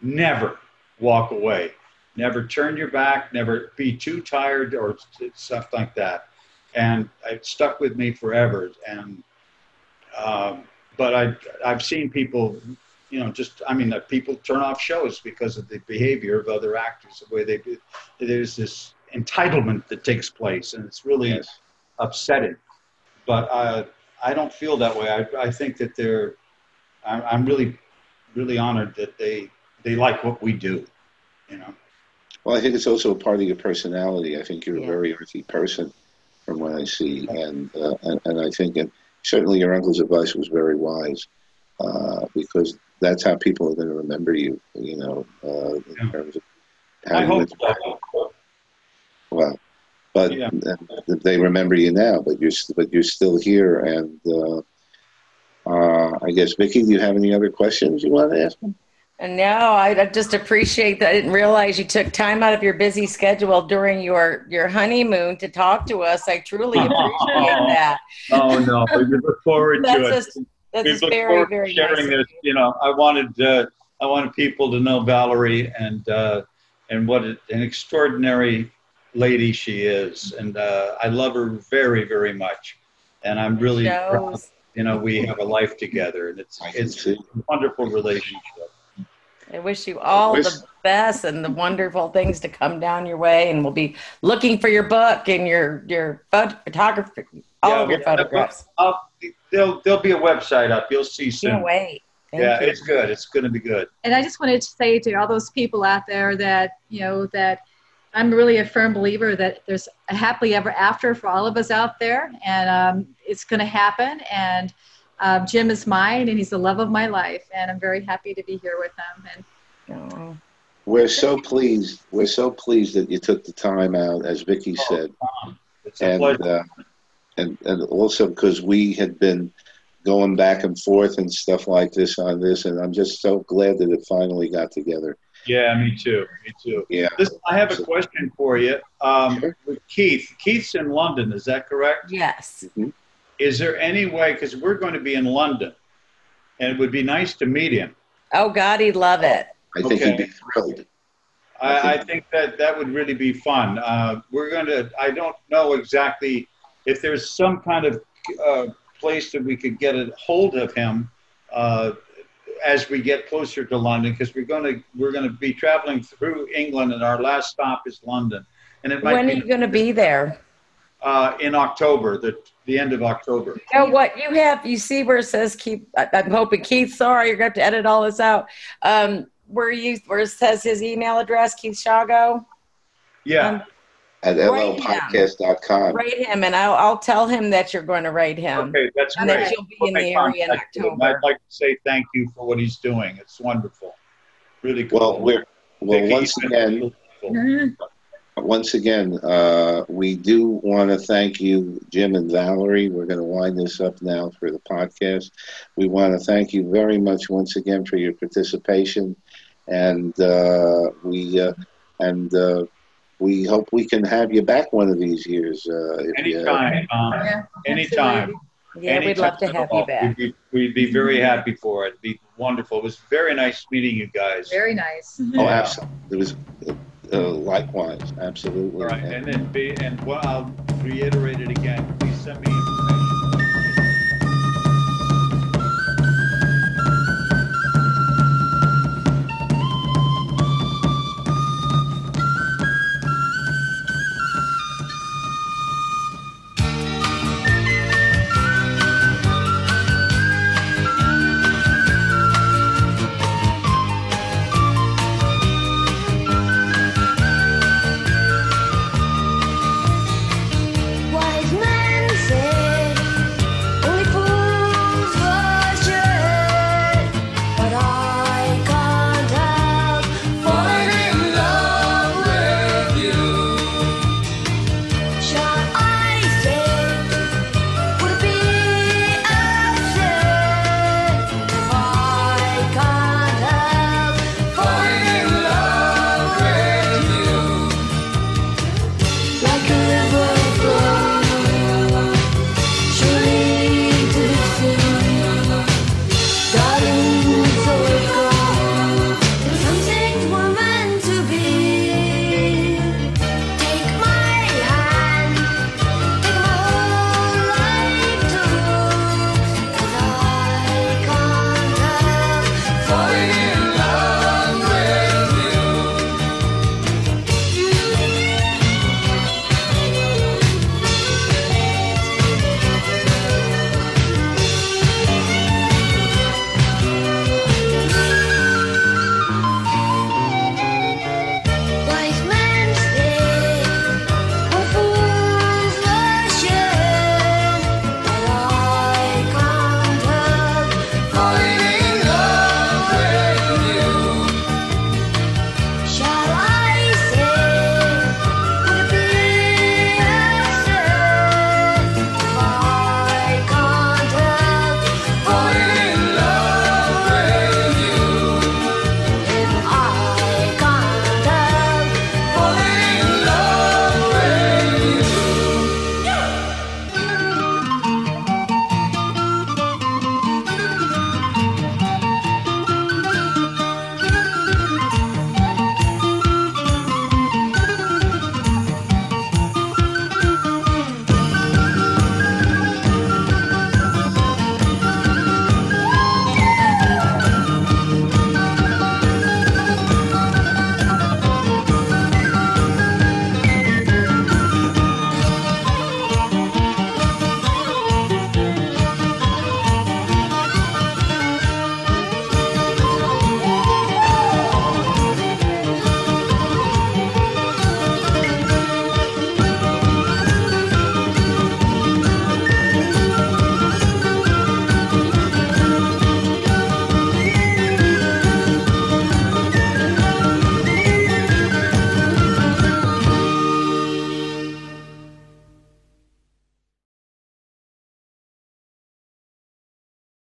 never walk away never turn your back, never be too tired or stuff like that. And it stuck with me forever. And um, but I I've seen people, you know, just I mean, people turn off shows because of the behavior of other actors, the way they do. There's this entitlement that takes place, and it's really Yes. upsetting. But uh, I don't feel that way. I, I think that they're. I'm, I'm really, really honored that they they like what we do. You know. Well, I think it's also a part of your personality. I think you're Yeah. a very earthy person, from what I see, and uh, and, and I think and certainly your uncle's advice was very wise, uh, because that's how people are going to remember you. You know, uh, in Yeah. terms of how I you hope so. well, but Yeah. uh, they remember you now. But you're but you're still here, and uh, I guess Vicky, do you have any other questions you want to ask? them? No, I I just appreciate that. I didn't realize you took time out of your busy schedule during your your honeymoon to talk to us. I truly [LAUGHS] appreciate that. Oh no, we look forward to it. just that's we look very forward to very sharing nice. this. You know, I wanted uh, I wanted people to know Valerie and uh, and what an extraordinary lady she is, and uh, I love her very very much. And I'm really proud. Shows. You know, we have a life together, and it's it's a wonderful relationship. I wish you all wish- the best and the wonderful things to come down your way. And we'll be looking for your book and your your phot- photography, all Yeah, of your we- photographs. I'll, there'll there'll be a website up. You'll see soon. Can't wait. Thank yeah, you. it's good. It's going to be good. And I just wanted to say to all those people out there that, you know, that I'm really a firm believer that there's a happily ever after for all of us out there. And um, it's going to happen. And uh, Jim is mine and he's the love of my life. And I'm very happy to be here with him. And Oh, We're so pleased. We're so pleased that you took the time out, as Vicky Oh, said. It's a and pleasure. uh, and and also because we had been going back and forth and stuff like this on this, and I'm just so glad that it finally got together. Yeah, me too. Me too. Yeah, Listen, I have a question for you. Um, Sure. with Keith, Keith's in London. Is that correct? yes. Is there any way? Because we're going to be in London, and it would be nice to meet him. Oh God, he'd love it. I think Okay. he'd be thrilled. I, I think that that would really be fun. Uh, we're going to. I don't know exactly if there's some kind of uh, place that we could get a hold of him uh, as we get closer to London, because we're going to we're going to be traveling through England, and our last stop is London. And it might When are you going to be there? uh, in October, the, the end of October. You know what? You have, you see where it says Keith, I- I'm hoping Keith, sorry, you're going to have to edit all this out. Um, where you, where it says his email address, Keith Shago, Yeah, Um, At Write him. llpodcast.com. write him and I'll, I'll tell him that you're going to write him. okay, that's And great. that you'll be We'll in the area in contact with him. October. I'd like to say thank you for what he's doing. It's wonderful. Really cool. Well, we're, well, once again, been wonderful. once again, uh, we do want to thank you, Jim and Valerie. We're going to wind this up now for the podcast. We want to thank you very much once again for your participation, and uh, we uh, and uh, we hope we can have you back one of these years. Uh, if you- Anytime, um, Yeah, anytime. Yeah, we'd love to have you back. We'd be, we'd be very happy for it. It'd be wonderful. It was very nice meeting you guys. Very nice. oh, absolutely. It was uh, likewise, absolutely. All right, and then be, and what I'll reiterate it again, please send me